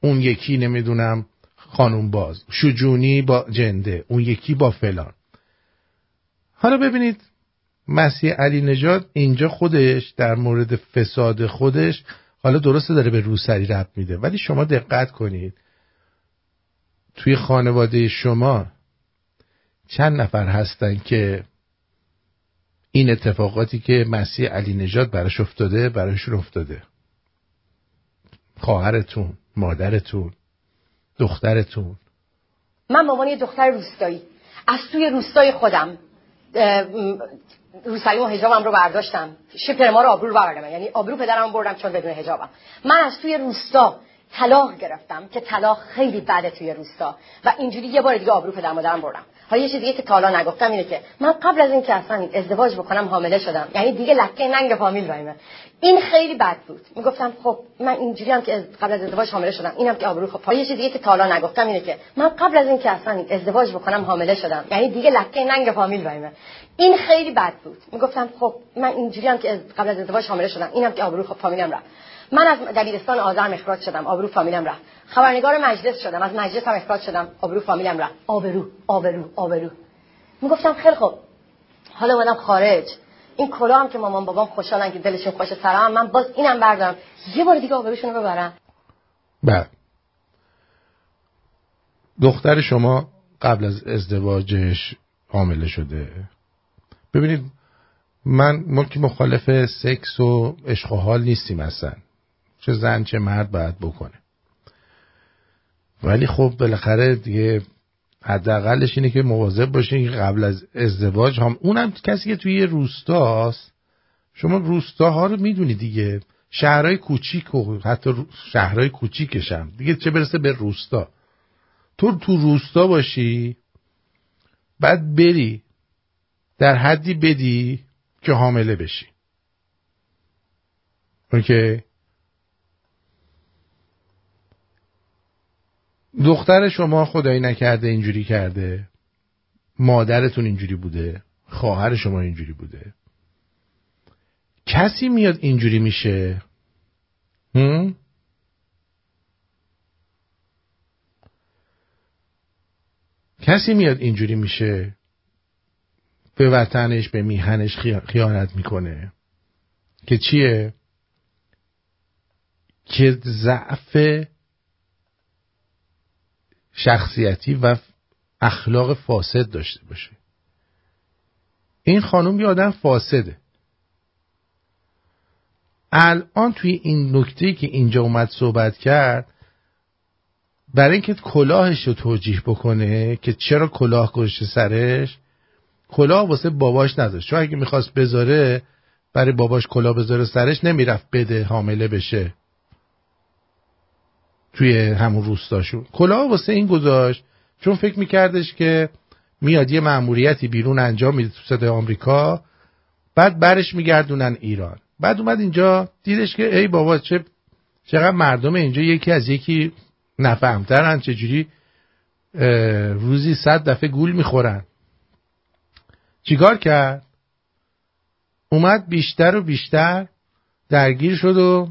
S2: اون یکی نمی‌دونم خانوم باز. شجونی با جنده. اون یکی با فلان. حالا ببینید مسیح علی نجات اینجا خودش در مورد فساد خودش حالا درسته داره به روسری رب میده. ولی شما دقت کنید. توی خانواده شما چند نفر هستن که این اتفاقاتی که مسیح علی نجات براش افتاده براشون افتاده؟ خواهرتون مادرتون دخترتون؟
S8: من عنوان یه دختر روستایی. از توی روستای خودم روسری و حجابم رو برداشتم. شپر ما رو آبرو رو بردم. یعنی آبرو پدرم بردم چون بدون حجابم. من از توی روستا طلاق گرفتم که طلاق خیلی بده توی روستا. و اینجوری یه بار دیگه آبرو پدر مادرم بردم. حالا یه چیز دیگه که تالا نگفتم اینه که من قبل از اینکه اصلا ازدواج بکنم حامله شدم. یعنی دیگه لکه ننگ فامیل رایمه. این خیلی بد بود. می‌گفتم خب من اینجوری هم که قبل از ازدواج حامله شدم. اینم که آبرو خب. یه چیز دیگه که تالا نگفتم اینه که من قبل از اینکه اصلا ازدواج بکنم حامله شدم. یعنی دیگه لکه ننگ فامیل رایمه. این خیلی بد بود. می‌گفتم خب من اینجوری هم که قبل از ازدواج حامله شدم. اینم که آبرو خب فامیلم رفت. من از دبیرستان آذر اخراج شدم آبرو فامیلم رفت. خبرنگار مجلس شدم از مجلس هم اخراج شدم آبرو فامیلم رفت. آبرو آبرو آبرو. می‌گفتم خیلی خوب. حالا اومدم خارج. این کلا هم که مامان بابام خوشحالن که دلشون خوش سرم من باز اینم بردارم. یه بار دیگه آبروشون رو ببرم.
S2: بله. دختر شما قبل از ازدواجش حامله شده. ببینید من ما که مخالف سکس و عشق و حال نیستیم اصلا. چه زن چه مرد باید بکنه. ولی خب بالاخره دیگه حداقلش اینه که مواظب باشین که قبل از ازدواج هم اونم کسی که توی روستاست شما روستاها رو می‌دونی دیگه. شهرهای کوچیک و حتی شهرهای کوچیکش هم. دیگه چه برسه به روستا. تو تو روستا باشی بعد بری در حدی بدی که حامله بشی. اوکی؟ دختر شما خدایی نکرده اینجوری کرده. مادرتون اینجوری بوده. خواهر شما اینجوری بوده. کسی میاد اینجوری میشه؟ هم؟ کسی میاد اینجوری میشه؟ به وطنش به میهنش خیانت می‌کنه. که چیه؟ که ضعف شخصیتی و اخلاق فاسد داشته باشه. این خانم یه آدم فاسده. الان توی این نکته که اینجا اومد صحبت کرد برای اینکه کلاهش رو توجیح بکنه که چرا کلاه گذاشته سرش کلاه واسه باباش نداشت چون اگه می‌خواست بذاره برای باباش کلاه بذاره سرش نمی‌رفت بده حامله بشه. توی همون روستاشون. کلاه واسه این گذاشت چون فکر میکردش که میاد یه مأموریتی بیرون انجام میده تو صدای آمریکا بعد برش میگردونن ایران. بعد اومد اینجا دیدش که ای بابا چه چقدر مردم اینجا یکی از یکی نفهمترن چجوری روزی صد دفعه گول می‌خورن. چیکار کرد؟ اومد بیشتر و بیشتر درگیر شد و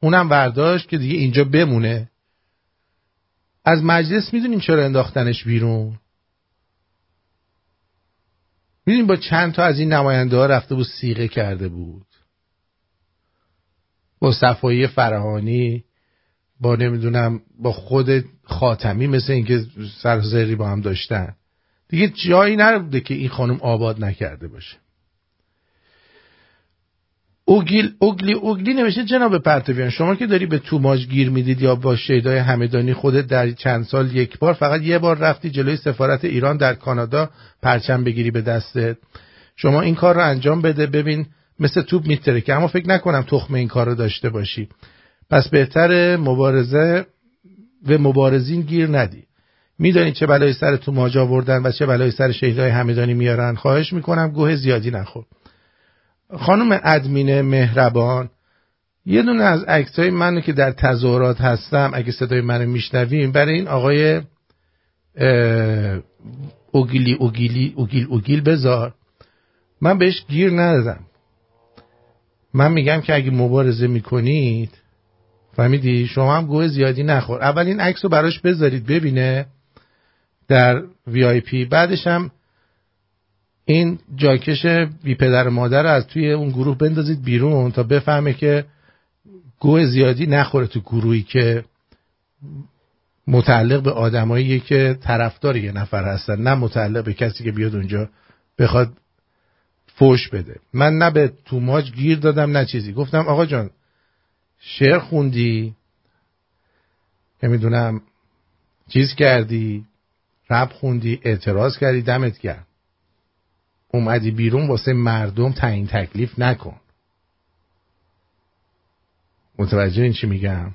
S2: اونم برداشت که دیگه اینجا بمونه. از مجلس می‌دونیم چرا انداختنش بیرون؟ می‌دونیم با چند تا از این نماینده ها رفته بود سیغه کرده بود. با صفایی فرهانی با نمی‌دونم با خود خاتمی مثل اینکه سرزری با هم داشتن. دیگه جایی نبوده که این خانم آباد نکرده باشه. اوگیل اوگلی اوگلی نوشته جناب پرتویان شما که داری به توماج گیر می‌دید یا با شیدای همدانی خودت در چند سال یک بار فقط یه بار رفتی جلوی سفارت ایران در کانادا پرچم بگیری به دستت. شما این کار رو انجام بده ببین مثل توپ میتره که اما فکر نکنم تخم این کار رو داشته باشی. پس بهتر مبارزه و مبارزین گیر ندی. میدانی چه بلای سر توماج آوردن و چه بلای سر شهیدای همدانی میارن. خواهش می‌کنم گوه زیادی نخور. خانم ادمین مهربان یه دونه از های منو که در تظاهرات هستم اگه صدای منو میشنویم برای این آقای اوگیلی اوگیلی اوگیل اوگیل بذار. من بهش گیر ندادم. من میگم که اگه مبارزه می‌کنید فهمیدی؟ شما هم گوه زیادی نخور. اول این عکس رو براش بذارید ببینه در وی آی پی بعدش هم این جاکش بی پدر مادر از توی اون گروه بندازید بیرون تا بفهمه که گوه زیادی نخوره تو گروهی که متعلق به آدمایی که طرفدار یه نفر هستن نه متعلق به کسی که بیاد اونجا بخواد فوش بده. من نه به توماج گیر دادم نه چیزی. گفتم آقا جان شعر خوندی؟ نمی‌دونم. چیز کردی؟ رب خوندی؟ اعتراض کردی؟ دمت گرم. اومدی بیرون واسه مردم تعیین تکلیف نکن. متوجه این چی میگم؟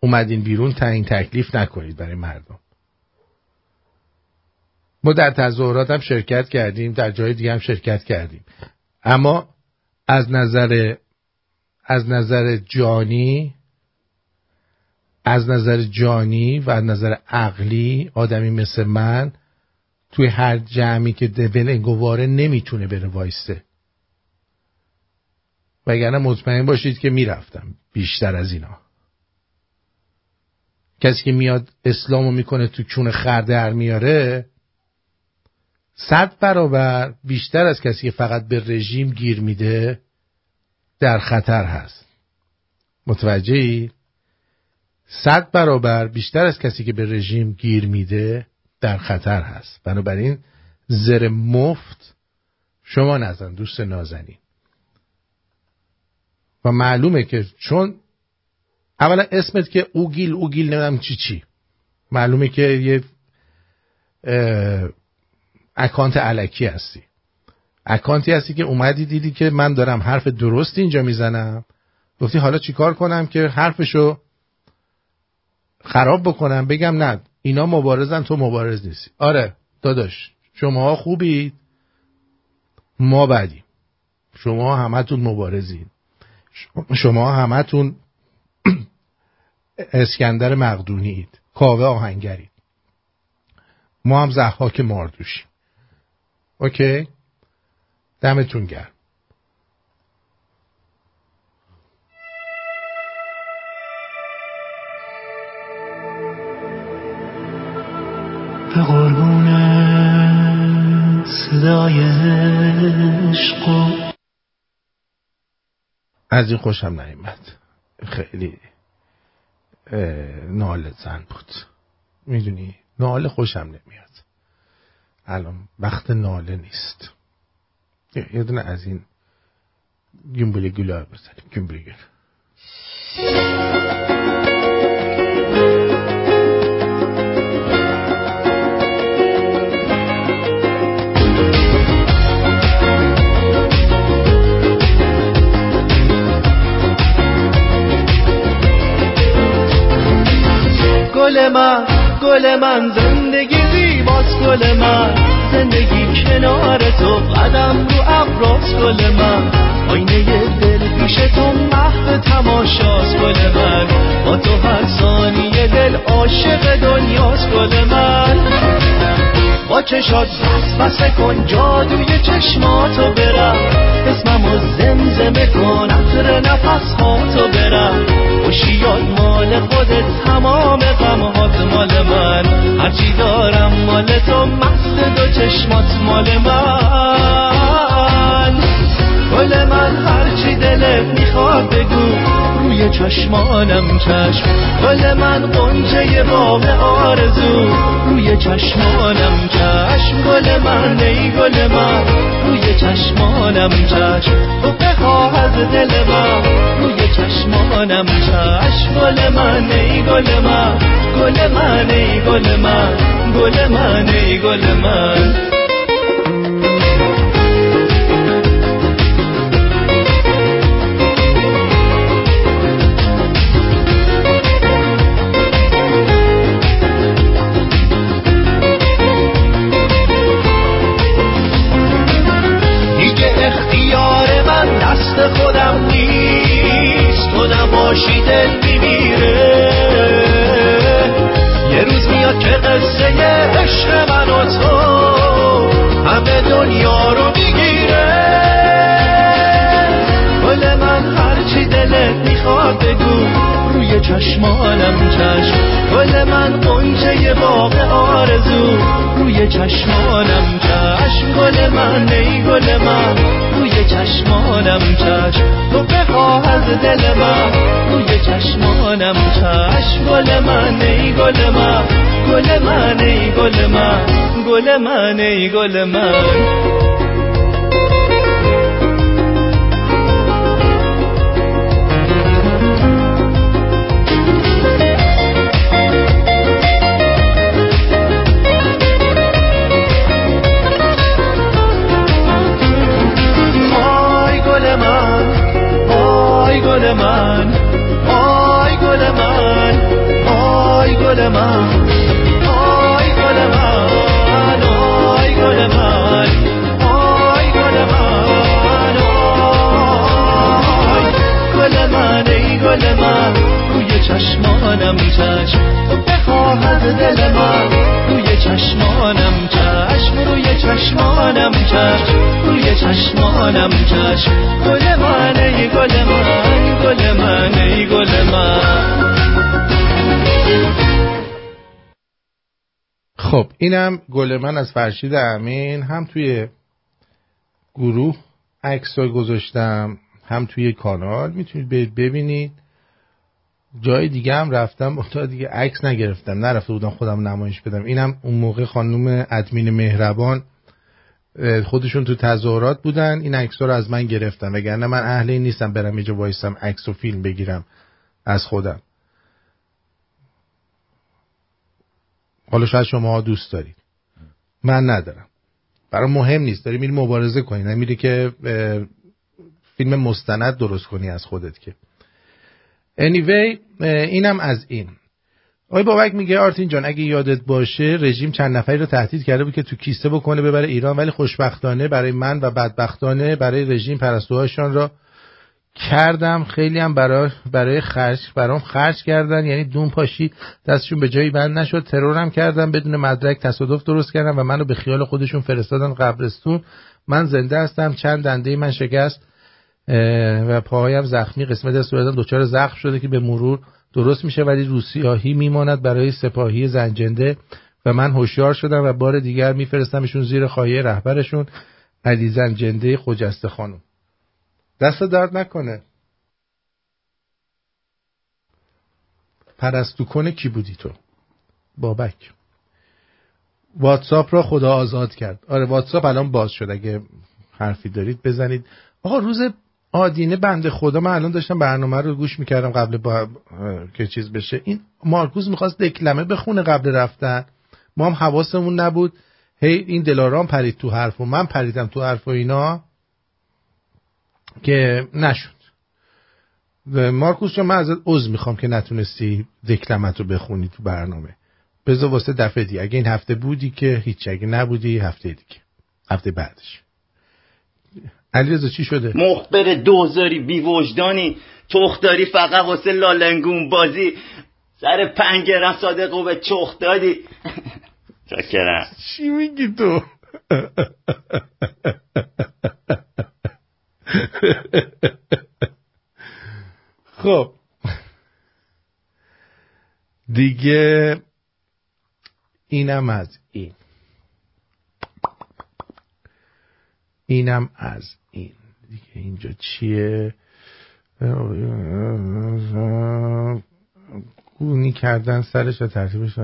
S2: اومدین بیرون تعیین تکلیف نکنید برای مردم. ما در تظاهرات هم شرکت کردیم در جای دیگه هم شرکت کردیم. اما از نظر از نظر جانی از نظر جانی و از نظر عقلی آدمی مثل من توی هر جمعی که دبل گواره نمی‌تونه بره وایسته. وگرنه مطمئن باشید که می‌رفتم بیشتر از اینا. کسی که میاد اسلامو می‌کنه تو چون خردر میاره صد برابر بیشتر از کسی که فقط به رژیم گیر میده در خطر هست. متوجهی؟ صد برابر بیشتر از کسی که به رژیم گیر میده در خطر هست. بنابراین زر مفت شما نزن دوست نازنین. و معلومه که چون اولا اسمت که اوگیل اوگیل نمی‌دونم چی چی. معلومه که یه اکانت علکی هستی. اکانتی هستی که اومدی دیدی که من دارم حرف درست اینجا می‌زنم. گفتی حالا چیکار کنم که حرفشو خراب بکنم؟ بگم نه. اینا مبارزن تو مبارز نیستی. آره داداش شما خوبید ما بدیم شما همتون مبارزین. شما همتون [clears throat] اسکندر مقدونیید کاوه آهنگرید. ما هم زحاک ماردوشیم. اوکی؟ دمتون گرم.
S5: صدای عشق
S2: از این خوشم نیامد خیلی ناله زن بود. می‌دونی ناله خوشم نمیاد. الان وقت ناله نیست. یه دونه از این گیمبل گلار بزنیم. گیمبل گلار
S5: گل من گل من زندگی زیباست گل من. زندگی کنار تو قدم رو ابراز گل من. آینه دل پیش تو محو تماشاست گل من. با تو هر ثانیه دل عاشق دنیاست گل من. با چشات بس بسه کن جادوی چشماتو برم. اسممو زمزمه کن عطر نفس تو برم. خوشیات مال خودت تمام غمهات مال من. هرچی دارم مال تو مست دو چشمات مال من. گل من هرچی دلت می‌خواد بگو. روی چشمانم چشم. گل من قنچه باغ آرزو. روی چشمانم چشم. گل من ای گل من. روی چشمانم چشم. تو بخواه از دل من. روی چشمانم چشم. گل من ای گل من. گل من ای گل من. گل من ای گل من. تو نباشی دل میمیره. یه روز میاد که قصه عشق من و تو همه دنیا رو می‌گیره. گل من هرچی دلت می‌خواد بگو روی چشمانم چشم گل من قنچه باغ آرزو. روی چشمانم چشم. گل من ای گل من. روی چشمانم چشم. تو بخواه از دل من. روی چشمانم چشم. گل من ای گل من. گل من ای گل من. گل من ای گل من. گل من. آی گل من. آی گل من. آی گل من. آی گل من. آی گل من. آی گل من. آی گل من. ای گل من. روی چشمانم چشم تو بخواه دل من. چشمانم چشم روی چشمانم چشم روی چشمانم چشم گل من ای گل من گل من ای گل من.
S2: خب اینم گل من از فرشید امین. هم توی گروه عکس گذاشتم هم توی کانال. می‌تونید ببینید. جای دیگه هم رفتم تا دیگه عکس نگرفتم. نرفته بودم خودم نمایش بدم. اینم اون موقع خانم ادمین مهربان خودشون تو تظاهرات بودن. این عکس رو از من گرفتن وگرنه من اهل این نیستم برم اینجا وایسم عکس و فیلم بگیرم از خودم. حالا شاید شما دوست دارید. من ندارم. برای مهم نیست. داری میری مبارزه کنی. نمیری که فیلم مستند درست کنی از خودت که. Anyway اینم از این. آقای بابک میگه آرتین جان اگه یادت باشه رژیم چند نفری رو تهدید کرده بود که تو کیسه بکنه ببره ایران ولی خوشبختانه برای من و بدبختانه برای رژیم پرستوهاشان را کردم. خیلی هم برای برای خرج برام خرج کردن. یعنی دون پاشی دستشون به جایی بند نشد. ترورم کردم. بدون مدرک تصادف درست کردم و منو به خیال خودشون فرستادن قبرستون. من زنده هستم. چند دنده من شکست. و پاهایم زخمی قسمت از صورتم دچار زخم شده که به مرور درست میشه ولی روسیاهی میماند برای سپاهی زنجنده. و من هوشیار شدم و بار دیگر میفرستمشون زیر خواهی رهبرشون علیزن جنده خجسته خانم. دست درد نکنه. پرستو کنه کی بودی تو؟ بابک. واتساپ را خدا آزاد کرد. آره واتساپ الان باز شد. اگه حرفی دارید بزنید. آقا روز آدینه بنده خدا من الان داشتم برنامه رو گوش می‌کردم قبل با که چیز بشه. این مارکوز می‌خواست دکلمه بخونه قبل رفتن. ما هم حواسمون نبود. هی این دلارام پرید تو حرف و من پریدم تو حرف و اینا که نشد. مارکوس چون من ازت عضو می‌خوام که نتونستی دکلمت رو بخونی تو برنامه. بذار واسه دفعه دی اگه این هفته بودی که هیچ اگه نبودی هفته دیگه. هفته بعدش. علیرضا چی شده؟
S9: مخبر دوزاری بی وجدانی تخداری فقط واسه لالنگون بازی. سر پنگرم صادق به چخ دادی. چاکرم
S2: چی میگی تو؟ خب. دیگه اینم از این. اینم از این. دیگه اینجا چیه؟ گونی کردن سرش و ترتیبش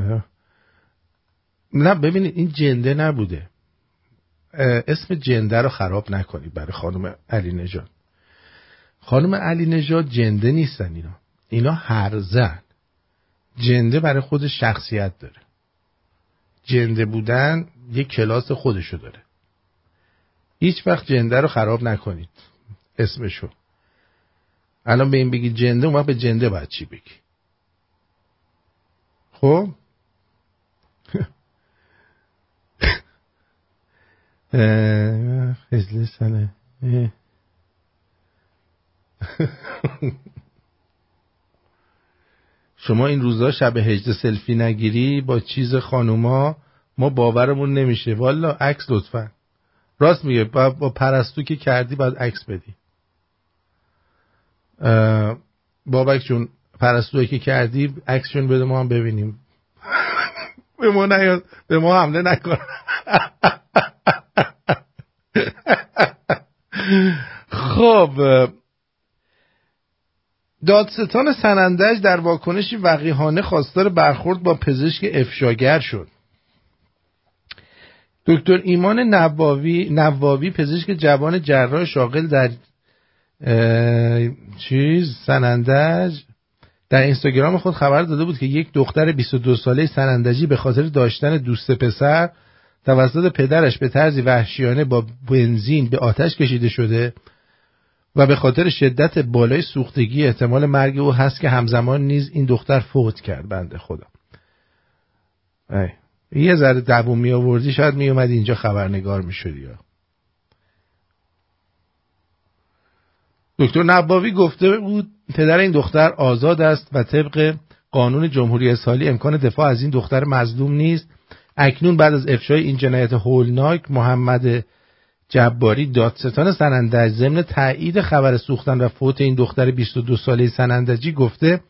S2: نه ببینید این جنده نبوده. اسم جنده رو خراب نکنید برای خانم علی نژاد. خانم علی نژاد جنده نیستن اینا. اینا هر زن جنده برای خود شخصیت داره. جنده بودن یه کلاس خودشو داره. هیچ وقت جنده رو خراب نکنید. اسمشو. الان به این بگی جنده اون به جنده باید چی بگی؟ خب؟ [laughs] سنه. [laughs] شما این روزا شب هجده سلفی نگیری با چیز خانوما ما باورمون نمیشه. والا عکس لطفا. راست میگه با, با پرستو که کردی باید عکس بدی. بابک جون پرستوی که کردی عکسشون بده ما هم ببینیم. به ما نیاد به ما حمله نکن. خب دادستان سنندج در واکنشی وقیحانه خواستار برخورد با پزشک افشاگر شد. دکتر ایمان نواوی نواوی پزشک جوان جراح شاغل در چیز سنندج در اینستاگرام خود خبر داده بود که یک دختر 22 ساله سنندجی به خاطر داشتن دوست پسر توسط پدرش به طرزی وحشیانه با بنزین به آتش کشیده شده و به خاطر شدت بالای سوختگی احتمال مرگ او هست که همزمان نیز این دختر فوت کرد بنده خدا. یه ذره دووم می آوردی شاید می اومد اینجا خبرنگار می شدی. دکتر نباوی گفته بود پدر این دختر آزاد است و طبق قانون جمهوری اسلامی امکان دفاع از این دختر مظلوم نیست اکنون بعد از افشای این جنایت هولناک محمد جباری دادستان سنندج ضمن تایید خبر سوختن و فوت این دختر 22 ساله سنندجی گفته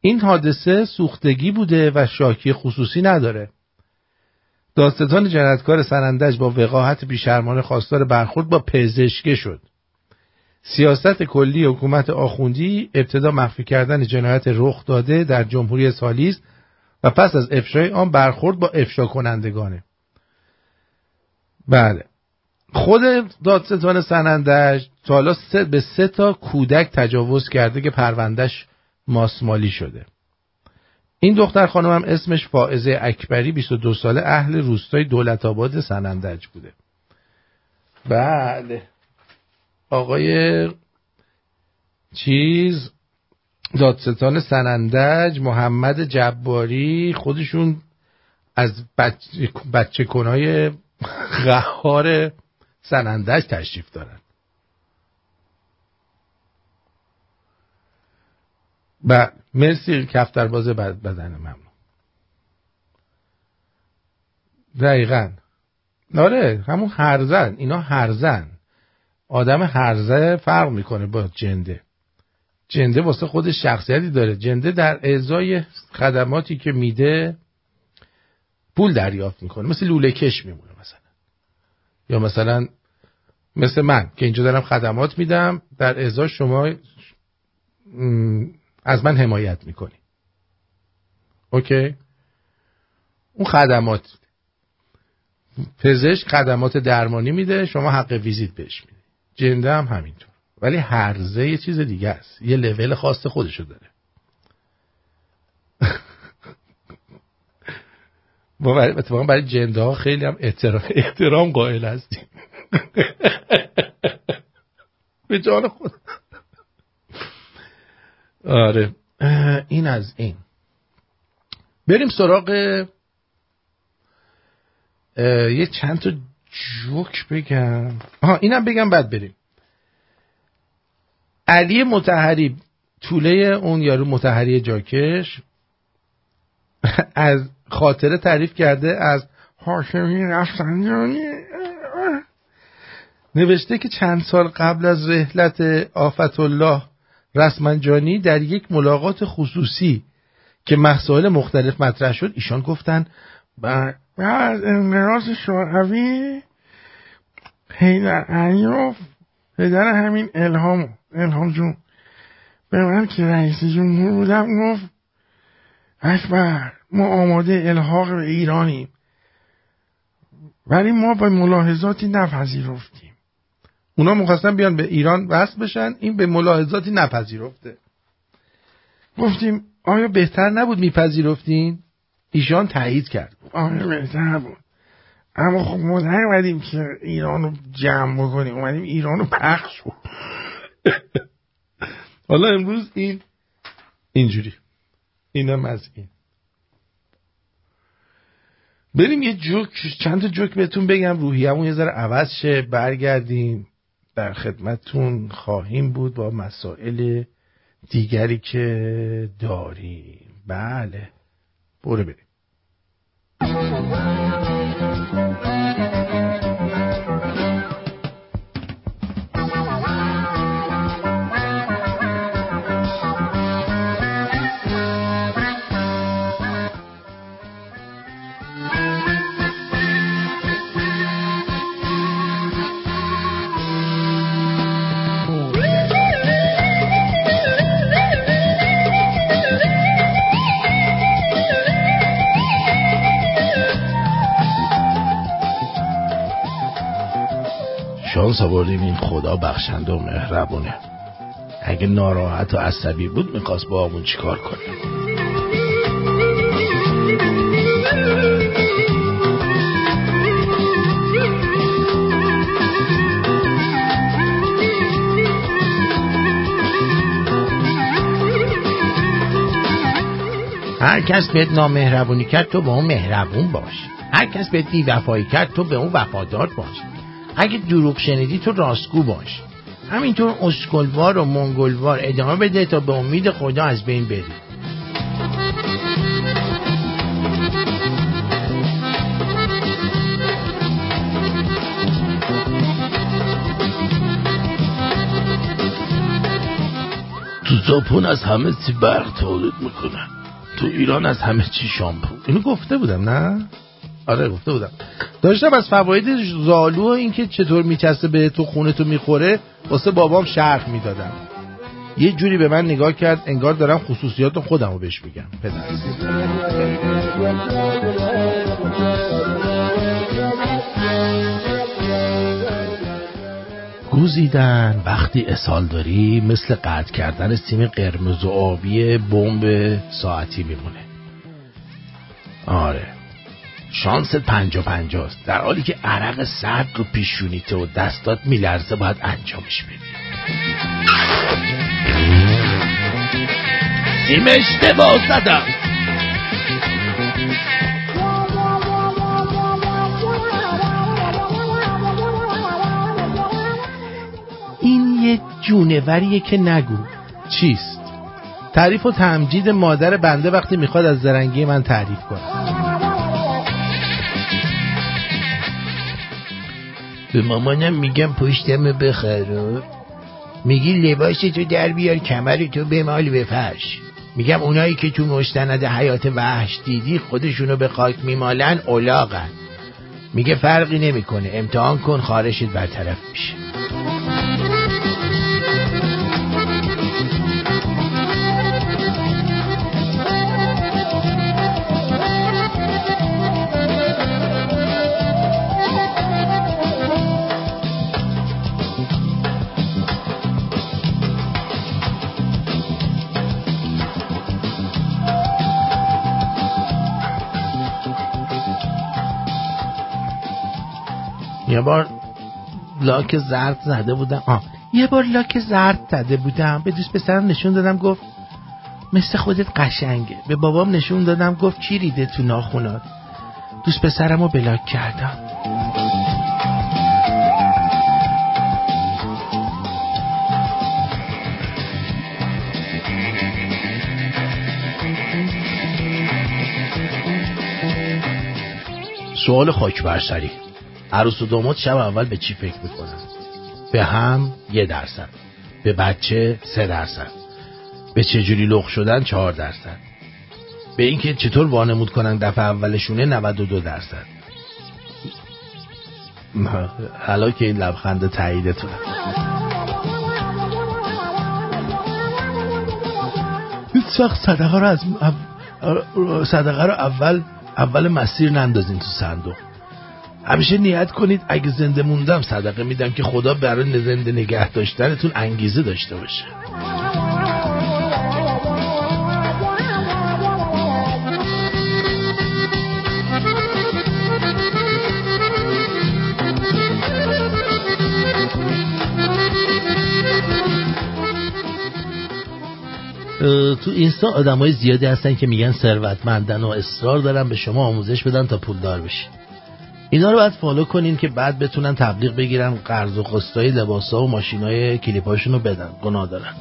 S2: این حادثه سوختگی بوده و شاکی خصوصی نداره دادستان جنایتکار سنندج با وقاحت بیشرمانه خواستار برخورد با پزشکه شد. سیاست کلی حکومت آخوندی ابتدا مخفی کردن جنایت رخ داده در جمهوری سالی و پس از افشای آن برخورد با افشا کنندگانه. بله. خود دادستان سنندج تا حالا به سه تا کودک تجاوز کرده که پروندهش ماسمالی شده. این دختر خانم هم اسمش فائزه اکبری 22 ساله اهل روستای دولت آباد سنندج بوده. بله. آقای چیز دادستان سنندج محمد جباری خودشون از بچه, بچه کنای غهار سنندج تشریف دارن. و مرسی کفتر باز بدن ممنون. دقیقا. آره همون هرزن. اینا هرزن. آدم هرزه فرق می‌کنه با جنده. جنده واسه خودش شخصیتی داره. جنده در اعضای خدماتی که میده پول دریافت می‌کنه. مثل لوله کش میمونه مثلا. یا مثلا مثل من که اینجا دارم خدمات میدم در ازای شما از من حمایت می‌کنی. اوکی؟ اون خدمات پزشک خدمات درمانی میده شما حق ویزیت بهش میده جنده هم همینطور. ولی هرزه یه چیز دیگه است. یه لول خاص خودشو داره. [laughs] ما اتفاقا برای جنده ها خیلی هم احترام, احترام قائل هستیم. [laughs] به جان خود آره. این از این. بریم سراغ یه چند تا جوک بگم. آها اینم بگم بعد بریم. علی متحری طوله اون یارو متحری جاکش از خاطره تعریف کرده از هاشمی رفسنجانی نوشته که چند سال قبل از رحلت آفت الله رسمنجانی در یک ملاقات خصوصی که مسائل مختلف مطرح شد ایشان گفتن. بعد از انقراض شوروی حیدر علیوف پدر همین الهام الهام جون. به من که رئیس جمهور بودم گفت اکبر ما آماده الحاق به ایرانیم. ولی ما به ملاحظاتی نپذیرفتیم. اونا مخواستن بیان به ایران وصل بشن این به ملاحظاتی نپذیرفته. گفتیم آیا بهتر نبود میپذیرفتین؟ ایشان تایید کرد. آره بهتر بود اما خب ما نیومدیم که ایران رو جمع بکنیم اومدیم ایران رو پخش [laughs] حالا امروز این اینجوری. اینم از این. بریم یه جوک چند تا جوک بهتون بگم. روحیمون یه ذره عوض شه. برگردیم. در خدمتتون خواهیم بود با مسائل دیگری که داریم. بله برو بریم. شانس آوردیم این خدا بخشنده و مهربونه. اگه ناراحت و عصبی بود می‌خواست با همون چیکار کنه. هر کس بهت نامهربونی کرد تو به اون مهربون باش. هر کس بهت بیوفایی کرد تو به اون وفادار باش. اگه دروغ شنیدی تو راستگو باش. همینطور اسکلوار و منگلوار ادامه بده تا به امید خدا از بین بری تو ژاپن از همه چی برق تولید می‌کنن. تو ایران از همه چی شامپو. اینو گفته بودم نه؟ آره گفته بودم. داشتم از فواید زالو و اینکه چطور میچسته به تو خونه تو می‌خوره واسه بابام شرح می‌دادم. یه جوری به من نگاه کرد انگار دارم خصوصیات خودم رو بهش میگم پدر. گوزیدن وقتی اسال داری مثل قطع کردن سیم قرمز و آبی بمب ساعتی میمونه. آره. شانس پنجا پنجاست در حالی که عرق سرد رو پیشونیته و دستات میلرزه باید انجامش بدی سیم اشتباه زدم این یه جونوریه که نگو. چیست؟ تعریف و تمجید مادر بنده وقتی می‌خواد از زرنگی من تعریف کنه. به مامانم میگم پشتم بخرو میگی لباس تو در بیار کمر تو بمال به فرش. میگم اونایی که تو مستند حیات وحش دیدی خودشونو به خاک میمالن اولاغن. میگه فرقی نمی‌کنه. امتحان کن خارشت برطرف میشه. یه بار لاک زرد زده بودم. آه. یه بار لاک زرد زده بودم. به دوست پسرم نشون دادم گفت مثل خودت قشنگه. به بابام نشون دادم گفت چی ریده تو ناخونات. دوست پسرم رو بلاک کردم. سوال خاک بر سری. عروس و داماد شب اول به چی فکر می‌کنن؟ به هم یه درصد به بچه سه درصد به چجوری لغ شدن چهار درصد به اینکه چطور وانمود کنن دفعه اولشونه 92 درصد. حالا که این لبخند تاییدتونه هیچ صدقه رو از صدقه رو اول اول مسیر نندازین تو صندوق. همیشه نیت کنید اگه زنده موندم صدقه میدم که خدا برای زنده نگه داشتنتون انگیزه داشته باشه. تو اینستا آدمای زیادی هستن که میگن ثروتمندن و اصرار دارن به شما آموزش بدن تا پولدار بشین اینا رو باید فالو کنین که بعد بتونن تبلیغ بگیرن قرض و قسطای لباسا و ماشینای کلیپاشون رو بدن. گناه دارن.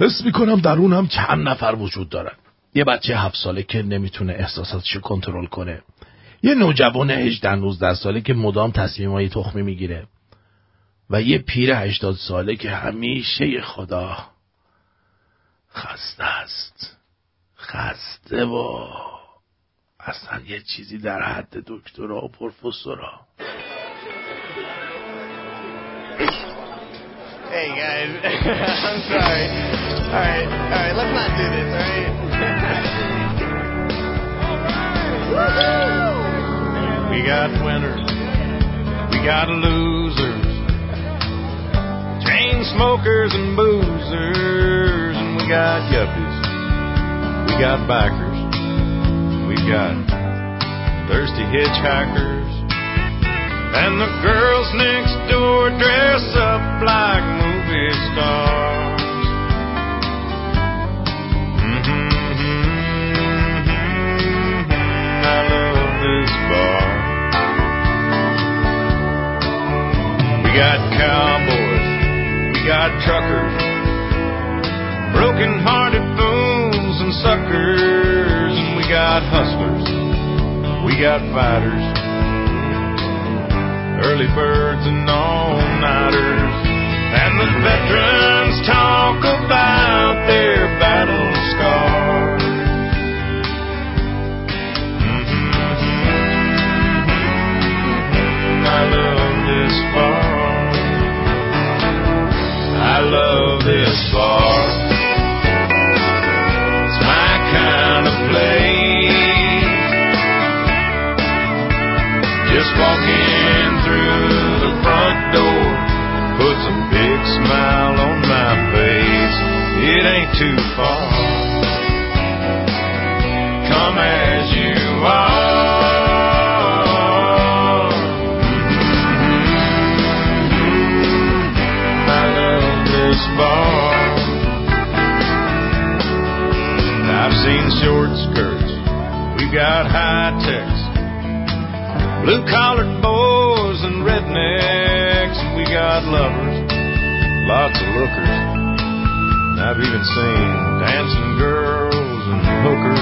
S2: حس می‌کنم درونم چند نفر وجود دارن. یه بچه هفت ساله که نمی‌تونه احساساتشو کنترل کنه. یه نوجوان 18 19 ساله که مدام تصمیمای تخمی می‌گیره. و یه پیر 80 ساله که همیشه خدا خسته است. خسته و اصلا یه چیزی در حد دکترا و پروفسورا
S10: Hey guys, [laughs] I'm sorry. All right, all right, let's not do this, all right? We got winners, we got losers, chain smokers and boozers, and we got yuppies, we got bikers, we got thirsty hitchhikers. And the girls next door dress up like movie stars. Mm-hmm. I love this bar. We got cowboys, we got truckers, broken hearted fools and suckers, got hustlers, we got fighters. Early birds and all-nighters. And the veterans talk about their battle walking through the front door puts a big smile on my face. It ain't too far. Come as you are. Mm-hmm. I love this bar. I've seen short skirts. We got high techs Blue collared boys and rednecks, we got lovers, lots of lookers. I've even seen dancing girls and hookers.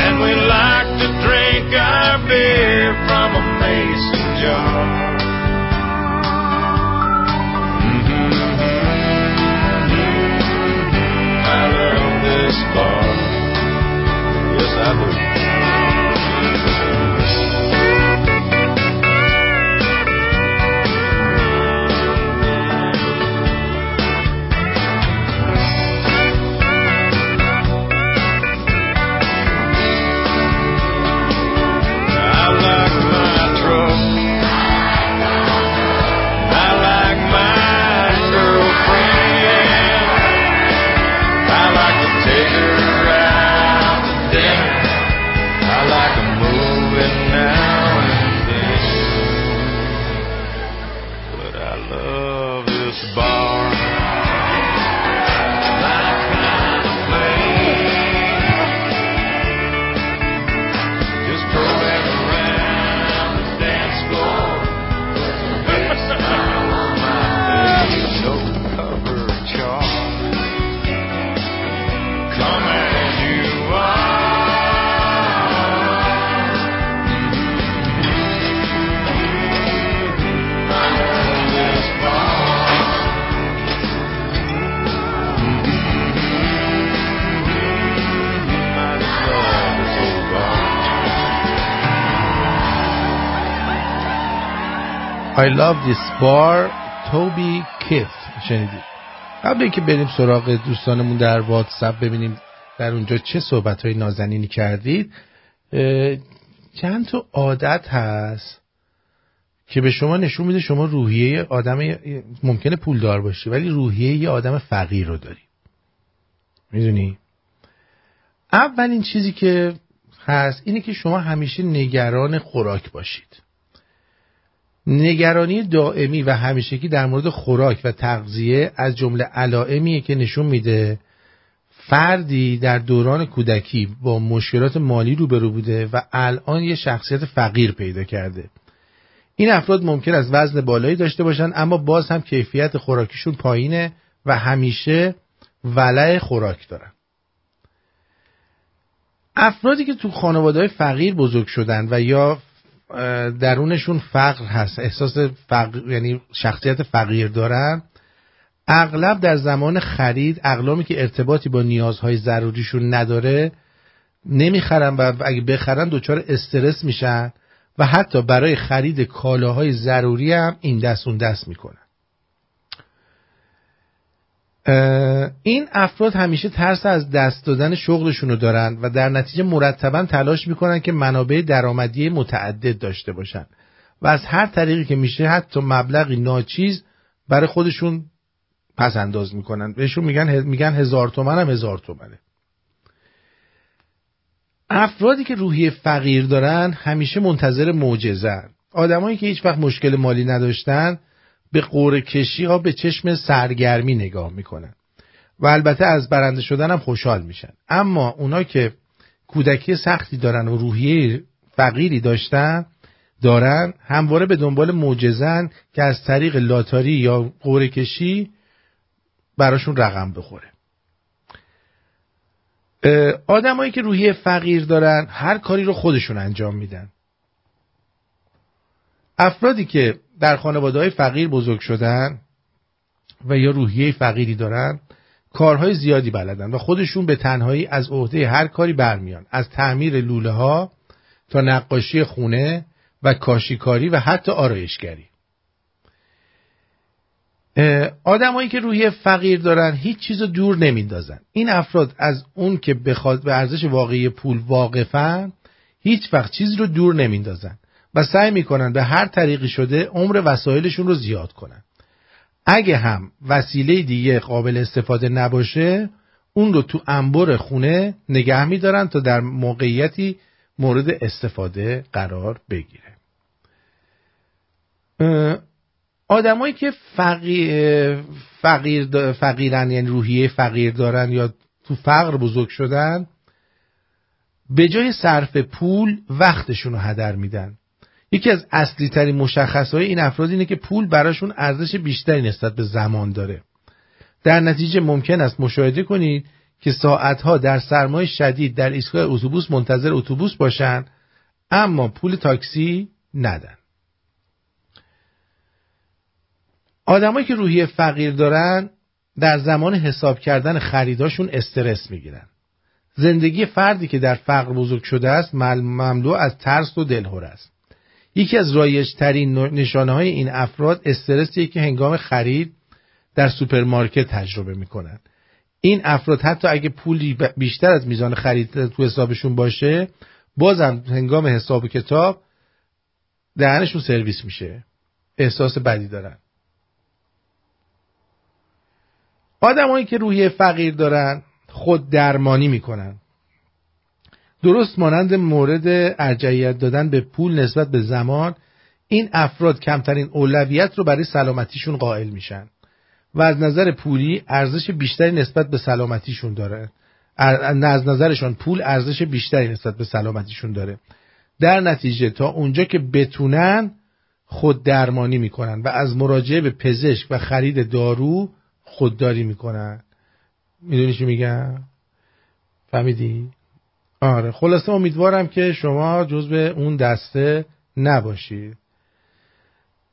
S10: And we like to drink our beer from a mason jar. I love this bar. Yes, I do.
S2: I love this bar. توبی کیت شنیدید. قبل اینکه بریم سراغ دوستانمون در واتساپ ببینیم در اونجا چه صحبت های نازنینی کردید چند تا عادت هست که به شما نشون میده شما روحیه آدم ممکنه پولدار باشی ولی روحیه یه آدم فقیر رو داری. می‌دونی؟ اولین چیزی که هست اینه که شما همیشه نگران خوراک باشید. نگرانی دائمی و همیشگی در مورد خوراک و تغذیه از جمله علائمیه که نشون میده. فردی در دوران کودکی با مشکلات مالی روبرو بوده و الان یه شخصیت فقیر پیدا کرده. این افراد ممکن است وزن بالایی داشته باشن اما باز هم کیفیت خوراکیشون پایینه و همیشه ولع خوراک دارن. افرادی که تو خانواده فقیر بزرگ شدن و یا درونشون فقر هست. احساس فقر یعنی شخصیت فقیر دارن. اغلب در زمان خرید اقلامی که ارتباطی با نیازهای ضروریشون نداره نمی‌خرن و اگه بخرن دچار استرس میشن و حتی برای خرید کالاهای ضروری هم این دست اون دست می‌کنن. این افراد همیشه ترس از دست دادن شغلشون رو دارن و در نتیجه مرتبا تلاش می‌کنن که منابع درآمدی متعدد داشته باشن. و از هر طریقی که میشه حتی مبلغی ناچیز برای خودشون پس انداز می‌کنن. بهشون میگن میگن هزار تومن هم هزار تومنه. افرادی که روحی فقیر دارن همیشه منتظر معجزه آدمایی که هیچ وقت مشکل مالی نداشتن به قوره کشی ها به چشم سرگرمی نگاه می‌کنن و البته از برنده شدن هم خوشحال میشن. اما اونا که کودکی سختی دارن و روحیه فقیری داشتن دارن همواره به دنبال معجزن که از طریق لاتاری یا قوره کشی براشون رقم بخوره. آدمایی که روحیه فقیر دارن هر کاری رو خودشون انجام میدن. افرادی که در خانواده های فقیر بزرگ شدن و یا روحیه فقیری دارن کارهای زیادی بلدن و خودشون به تنهایی از عهده هر کاری برمیان. از تعمیر لوله ها تا نقاشی خونه و کاشیکاری و حتی آرایشگری. آدمایی که روحیه فقیر دارن هیچ چیز رو دور نمیندازن. این افراد از اون که بخواد به ارزش واقعی پول واقفن هیچ وقت چیز رو دور نمیندازن. و سعی می‌کنن به هر طریقی شده عمر وسایلشون رو زیاد کنن. اگه هم وسیله دیگه قابل استفاده نباشه اون رو تو انبر خونه نگه میدارن تا در موقعیتی مورد استفاده قرار بگیره. آدمایی که فقیر, فقیر فقیرن یعنی روحیه فقیر دارن یا تو فقر بزرگ شدن به جای صرف پول وقتشون رو هدر میدن. یکی از اصلی ترین مشخص های این افراد اینه که پول براشون ارزش بیشتری نسبت به زمان داره. در نتیجه ممکن است مشاهده کنید که ساعتها در سرمای شدید در ایستگاه اتوبوس منتظر اتوبوس باشن اما پول تاکسی ندن. آدمایی که روحیه فقیر دارن در زمان حساب کردن خریداشون استرس می‌گیرن. زندگی فردی که در فقر بزرگ شده است مل- مملو از ترس و دلهور است. یکی از رایجترین نشانه های این افراد استرسیه که هنگام خرید در سوپرمارکت تجربه می‌کنن. این افراد حتی اگه پولی بیشتر از میزان خرید تو حسابشون باشه بازم هنگام حساب و کتاب دهنشون سرویس میشه. احساس بدی دارن. آدمایی که روحیه فقیر دارن خود درمانی می‌کنن. درست مانند مورد ارجعیت دادن به پول نسبت به زمان این افراد کمترین اولویت رو برای سلامتیشون قائل میشن و از نظر پولی ارزش بیشتری نسبت به سلامتیشون داره. ار- از نظرشان پول ارزش بیشتری نسبت به سلامتیشون داره. در نتیجه تا اونجا که بتونن خود درمانی می‌کنن و از مراجعه به پزشک و خرید دارو خودداری می‌کنن. می‌دونی چی میگم؟ فهمیدی؟ آره خلاصه امیدوارم که شما جزو اون دسته نباشید.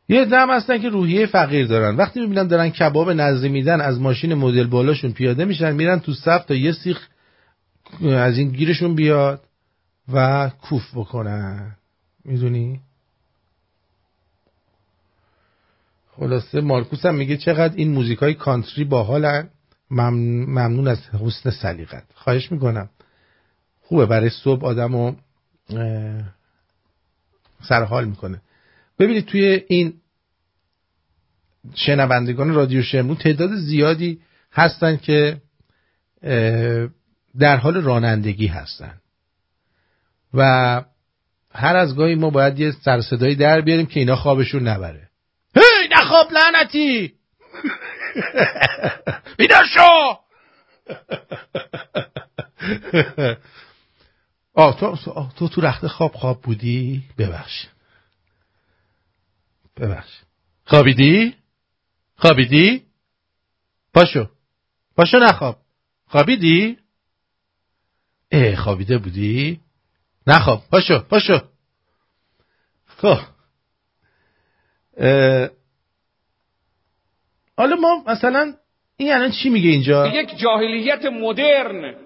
S2: یه دم هستن که روحیه فقیر دارن. وقتی می‌بینن دارن کباب نزدی میدن از ماشین مدل بالاشون پیاده میشن میرن تو صف تا یه سیخ از این گیرشون بیاد و کوف بکنن. می‌دونی؟ خلاصه مارکوس هم میگه چقدر این موزیک های کانتری باحالن. ممن- ممنون از حسن سلیقت. خواهش می‌کنم. خوبه. برای صبح آدمو سرحال می‌کنه. ببینید توی این شنوندگان رادیو شمرون تعداد زیادی هستن که در حال رانندگی هستن. و هر از گاهی ما باید یه سرصدایی در بیاریم که اینا خوابشون نبره. هی نخواب لعنتی! [laughs] بیدار شو! [laughs] آه تو, آه تو تو رخت خواب خواب بودی؟ ببخش. ببخش. خوابیدی؟ خوابیدی؟ پاشو. پاشو نخواب. خوابیدی؟ اه خوابیده بودی؟ نخواب. پاشو پاشو. خب. حالا ما مثلا این الان چی میگه اینجا؟
S11: یک جاهلیت مدرن.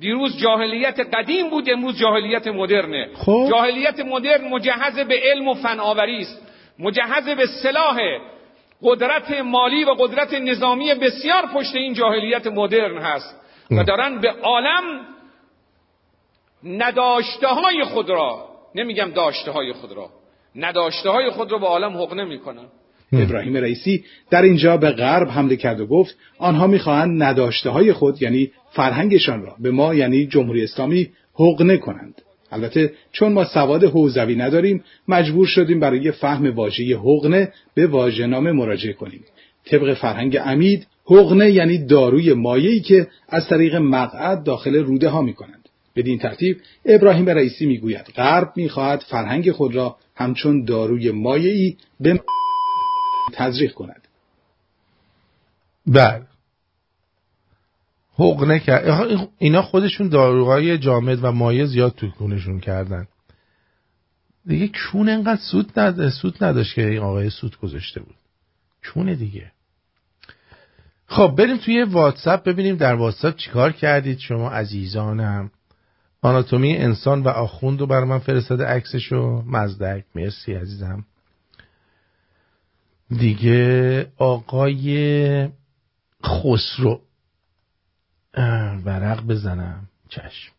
S11: دیروز جاهلیت قدیم بود امروز جاهلیت مدرنه.
S2: خب.
S11: جاهلیت مدرن مجهز به علم و فناوری است. مجهز به سلاح قدرت مالی و قدرت نظامی بسیار پشت این جاهلیت مدرن هست و دارن به عالم نداشته های خود را نمیگم داشته های خود را نداشته های خود را به عالم حقنه می‌کنن
S12: ابراهیم رئیسی در اینجا به غرب حمله کرد و گفت آنها می‌خواهند نداشته های خود یعنی فرهنگشان را به ما یعنی جمهوری اسلامی حقنه کنند. البته چون ما سواد حوزوی نداریم مجبور شدیم برای فهم واژه حقنه به واژه‌نامه مراجعه کنیم. طبق فرهنگ امید حقنه یعنی داروی مایعی که از طریق مقعد داخل روده ها می کنند. بدین ترتیب ابراهیم رئیسی می‌گوید غرب می‌خواهد فرهنگ خود را همچون داروی مایعی به تزریق کند.
S2: بله. حقنه کرد. اینا خودشون داروهای جامد و مایع زیاد تو کونشون کردن. دیگه کون انقدر سود, ند... سود نداشت که این آقای سود گذاشته بود. کونه دیگه. خب بریم توی واتساپ ببینیم در واتساپ چیکار کردید شما عزیزانم. آناتومی انسان و آخوند رو بر من فرستاده عکسشو. مزدک. مرسی عزیزم. دیگه آقای خسرو. ورق بزنم. چشم.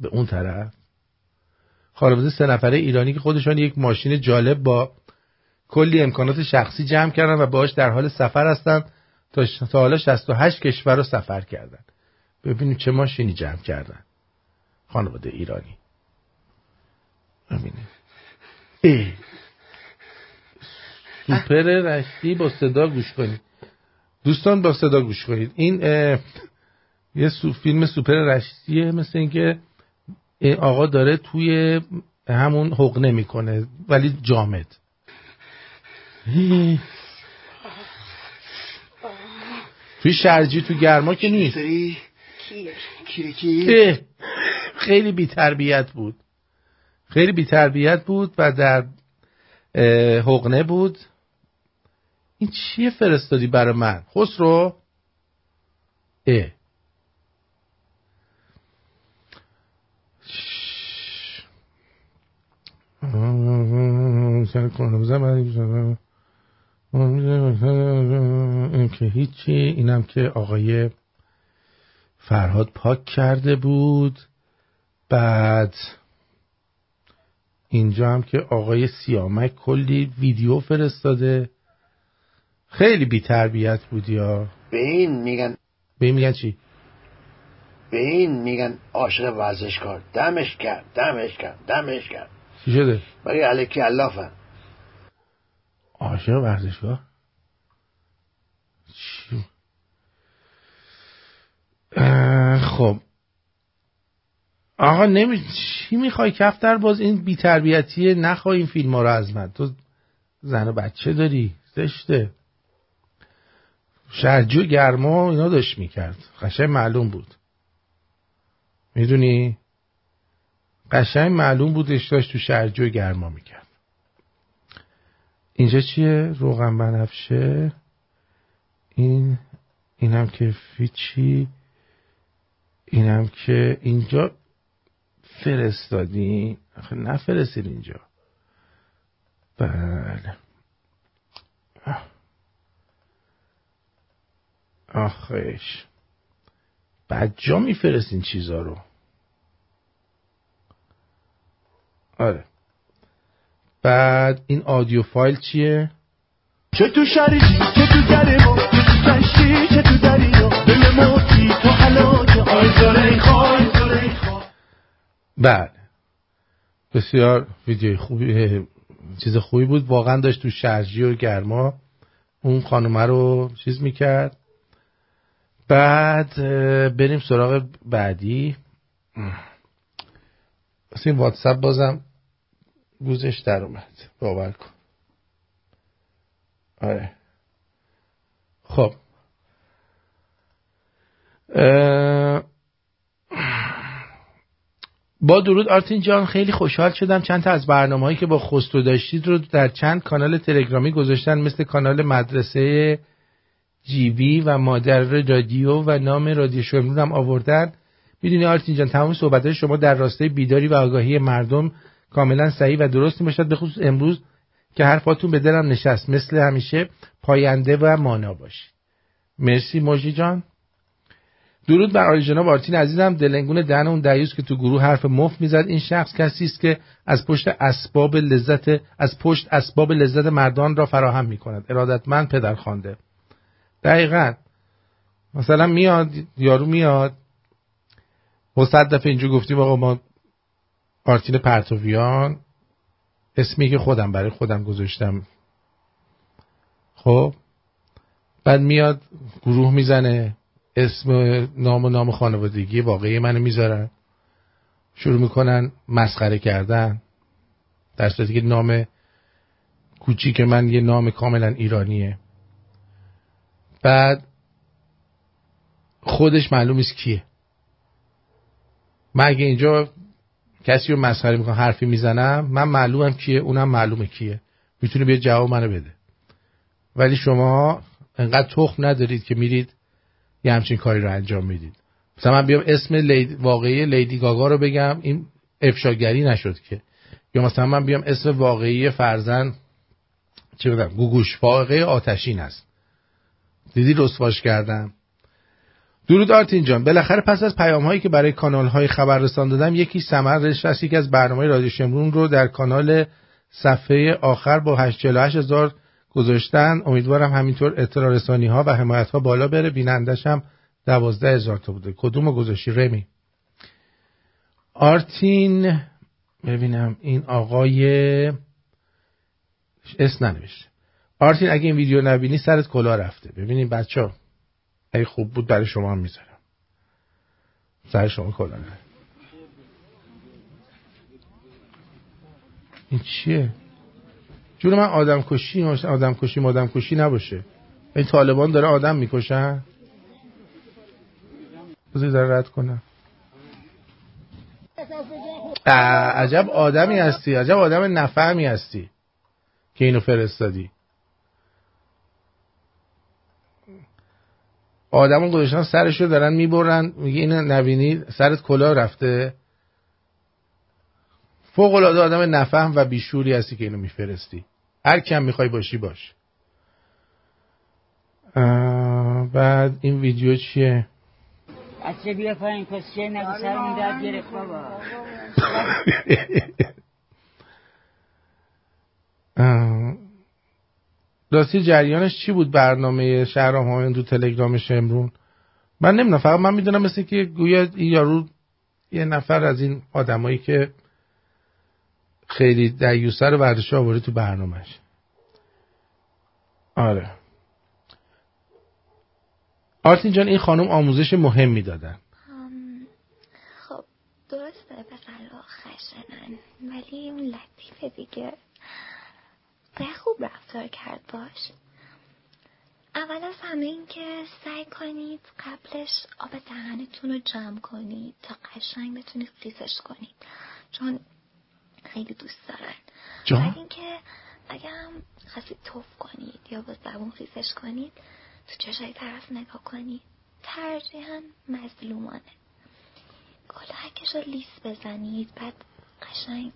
S2: به اون طرف. خانواده سه نفره ایرانی که خودشان یک ماشین جالب با کلی امکانات شخصی جمع کردن و باش در حال سفر هستن تا حالا 68 کشور رو سفر کردن. ببینیم چه ماشینی جمع کردن. خانواده ایرانی. ببینیم. ای. سوپر رشتی با صدا گوش کنید. دوستان با صدا گوش کنید. این یه سو فیلم سوپر رشتیه مثل اینکه این آقا داره توی همون حقنه می‌کنه ولی جامد. توی شرجی تو گرما که نیست. خیلی بی تربیت بود. خیلی بی تربیت بود و در حقنه بود. این چیه فرستادی برای من؟ خسرو؟ اه. این که هیچی اینم که آقای فرهاد پاک کرده بود. بعد اینجا هم که آقای سیامک کلی ویدیو فرستاده. خیلی بی تربیت بود یا؟
S13: به این میگن
S2: به این میگن چی؟
S13: به این میگن عاشق ورزشکار. دمش کرد دمش کرد دمش کرد.
S2: چی شده؟
S13: برای علکی علافن
S2: عاشق ورزشکار چی؟ خب. آقا نمی چی می‌خوای کفتر؟ باز این بیتربیتیه. نخواه این فیلم ها رو از من. تو زن و بچه داری؟ زشته. شرجو گرما اینا داشت می‌کرد. قشنگ معلوم بود. می‌دونی؟ قشنگ معلوم بودش داشت تو شرجو گرما می‌کرد. اینجا چیه؟ روغن بنفشه. این اینم که فیچی. اینم که اینجا فرستادی آخه نفرستید اینجا. بله. آخش بعد جا میفرستین چیزا رو. آره. بعد این آدیو فایل چیه؟
S5: چه تو شریشی چه تو گرما چه تو کشتی چه تو دریا دل موتی تو حلاج آی
S2: بله. بسیار ویدیو خوبی چیز خوبی بود. واقعا داشت تو شرجی و گرما اون خانومه رو چیز می‌کرد. بعد بریم سراغ بعدی. واسه این واتساپ بازم گوزش در اومد. باور کن. آره. خب. با درود آرتین جان خیلی خوشحال شدم. چند تا از برنامه هایی که با خسرو داشتید رو در چند کانال تلگرامی گذاشتن مثل کانال مدرسه جیوی و مادر رادیو و نام رادیو شمرون هم آوردن. می‌دونی آرتین جان تمام صحبت شما در راستای بیداری و آگاهی مردم کاملا صحیح و درست باشد به خصوص امروز که حرفاتون به دلم نشست. مثل همیشه پاینده و مانا باشید. مرسی موجی جان. درود بر عالی جناب آرتین عزیزم. دلنگون دهن اون دیوس که تو گروه حرف مفت می‌زد. این شخص کسی است که از پشت اسباب لذت از پشت اسباب لذت مردان را فراهم می‌کند. ارادتمند پدر خوانده. دقیقا. مثلا میاد یارو میاد. ما صد دفعه اینجا گفتیم آقا ما آرتین پرتویان اسمی که خودم برای خودم گذاشتم. خب بعد میاد گروه می‌زنه اسم نام و نام خانوادگی واقعی منو می‌ذارن. شروع می‌کنن مسخره کردن در صورتی که نام کوچیک من یه نام کاملا ایرانیه. بعد خودش معلوم نیست کیه. من اگه اینجا کسی رو مسخره می‌کنم حرفی می‌زنم من معلومم کیه اونم معلومه کیه. می‌تونه بیا جواب منو بده. ولی شما انقدر تخم ندارید که میرید یه همچین کاری رو انجام می‌دید. مثلا من بیام اسم لید... واقعی لیدی گاگا رو بگم این افشاگری نشد که. یا مثلا من بیام اسم واقعی فرزن چه بدم گوگوش واقعی آتشین است. دیدی رسواش کردم؟ درود آرتین جان. بالاخره پس از پیام هایی که برای کانال های خبر رسان دادم یکی ثمر رسید یکی از برنامه رادیو شمرون رو در کانال صفحه آخر با 848 هزار گذاشتن. امیدوارم همینطور اطلاع رسانی ها و حمایت ها بالا بره. بینندش هم دوازده هزار تا بوده. کدوم گذاشتی رمی؟ آرتین ببینم این آقای اسم ننوشته آرتین اگه این ویدیو نبینی سرت کلا رفته. ببینیم بچه ها اگه خوب بود برای شما هم می‌ذارم. سر شما کلا نه. این چیه؟ جون من آدم کشی آدم کشی آدم کشی نباشه. این طالبان داره آدم می‌کشن بذاری داره رد کنم. عجب آدمی هستی عجب آدم نفهمی هستی که اینو فرستادی. آدمون گذاشتن سرشو دارن می‌برن. میگه اینو نبینی سرت کلا رفته. فوق العاده آدم نفهم و بیشوری هستی که اینو میفرستی. هر کم می‌خوای باشی باش. بعد این ویدیو چیه؟
S14: بچه بیا پایین کسچه نگو سرمون درد گرفت بابا. [laughs]
S2: راستی جریانش چی بود برنامه شهرام های تو تلگرام شمرون من نمی‌دونم فقط من می‌دونم مثل که گویا یارو یه نفر از این آدمایی که خیلی دیوسه رو برداشته آورده تو برنامهش. آره. آرتین جان این خانم آموزش مهمی دادن
S15: خب درسته پسرها خشنن. ولی لطیفه دیگه. به خوب رفتار کرد باش. اول از همه این که سعی کنید قبلش آب دهنتون رو جمع کنید تا قشنگ بتونید خیسش کنید چون خیلی دوست دارن؟ بعد اینکه اگر هم خواستید توف کنید یا با زبون خیسش کنید تو چشای طرف نگاه کنید. ترجیحاً مظلومانه. کلاهکش رو لیس بزنید بعد قشنگ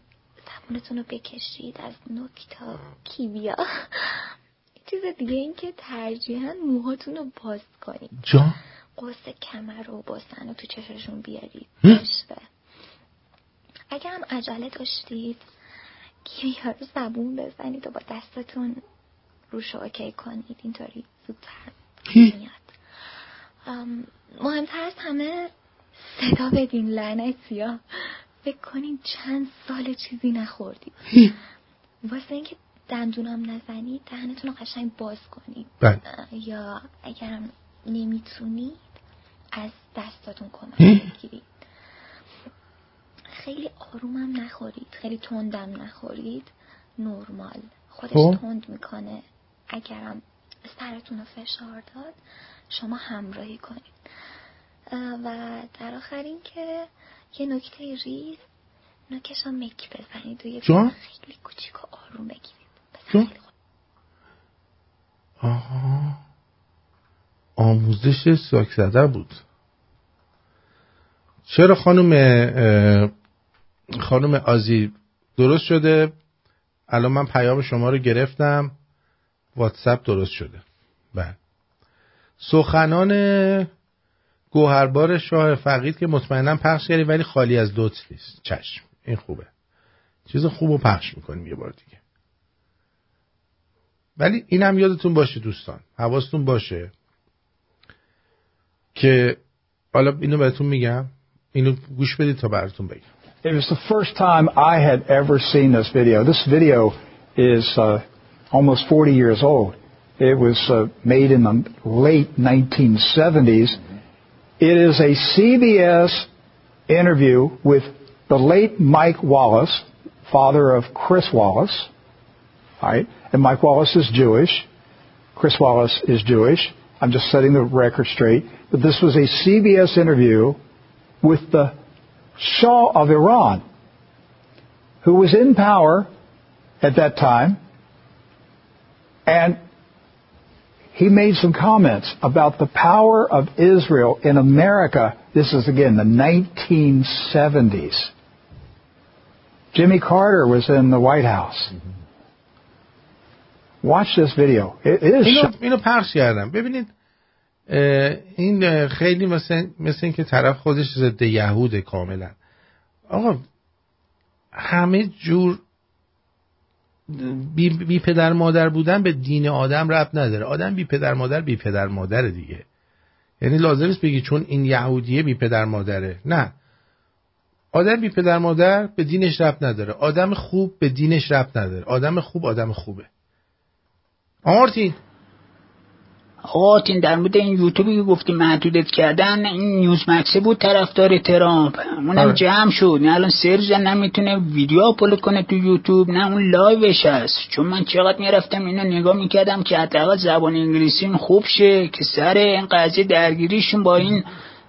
S15: زبونتون رو بکشید از نوک تا کیویا [laughs] چیز دیگه این که ترجیحاً موهاتون رو باز کنید.
S2: جان؟
S15: قوس کمر رو باسن رو تو چششون بیارید. اگر هم عجله داشتید کیویا رو زبون بزنید و با دستتون روش رو اوکی کنید. اینطوری زودتر میاد. ام، مهمتر از همه صدا بدین لعنتی ها. فکر کنین چند سال چیزی نخوردید واسه اینکه دندونم نزنید دهنتون رو قشنگ باز کنید
S2: بله.
S15: یا اگرم نمی‌تونید از دستاتون کمک؟ بگیرید. خیلی آرومم نخورید. خیلی تندم نخورید. نرمال. خودش
S2: خب.
S15: تند می‌کنه. اگرم سرتون رو فشار داد شما همراهی کنید. و در آخر این که یه نکته ریز نوکش رو مک بزنید و یه
S2: جان؟
S15: خیلی کوچیک و آروم بگیرید
S2: جان؟ آها. آموزش ساک زده بود. چرا خانم خانم آزی درست شده؟ الان من پیام شما رو گرفتم. واتساپ درست شده. بله. سخنان گوهربار شاه فقید که مطمئنا پخش کردی ولی خالی از لطف نیست. چشم. این خوبه. چیز خوب رو پخش می‌کنیم یه بار دیگه. ولی اینم یادتون باشه دوستان. حواستون باشه که حالا اینو بهتون میگم. اینو گوش بدید تا براتون بگم.
S16: It was the first time I had ever seen this video. This video is uh, almost 40 years old. It was uh, made in the late 1970s. It is a CBS interview with the late Mike Wallace, father of Chris Wallace. All right, and Mike Wallace is Jewish. Chris Wallace is Jewish. I'm just setting the record straight. But this was a CBS interview with the Shah of Iran, who was in power at that time, and he made some comments about the power of Israel in America. This is again the 1970s. Jimmy Carter was in the White House. Watch this video. It is
S2: اینو, اینو پخش کردم ببینید اه، این اه، خیلی مثل, مثل این که طرف خودش ضد یهوده کاملا آقا همه جور بی, بی پدر مادر بودن به دین آدم رب نداره. آدم بی پدر مادر بی پدر مادر دیگه. یعنی لازم نیست بگی چون این یهودیه بی پدر مادره. نه. آدم بی پدر مادر به دینش ربط نداره. آدم خوب به دینش ربط نداره. آدم خوب آدم خوبه. آمارتین
S14: آقا آرتین در مورد این یوتیوبی که گفتی محدودت کردن این Newsmax ه بود طرفدار ترامپ. اونم
S2: آره.
S14: جمع شد. نه الان سرج نمی‌تونه ویدیو آپلود کنه تو یوتیوب نه اون live ش هست. چون من چقدر می‌رفتم اینو نگاه می‌کردم که حداقل زبان انگلیسیم خوب شه که سر این قضیه درگیریشون با این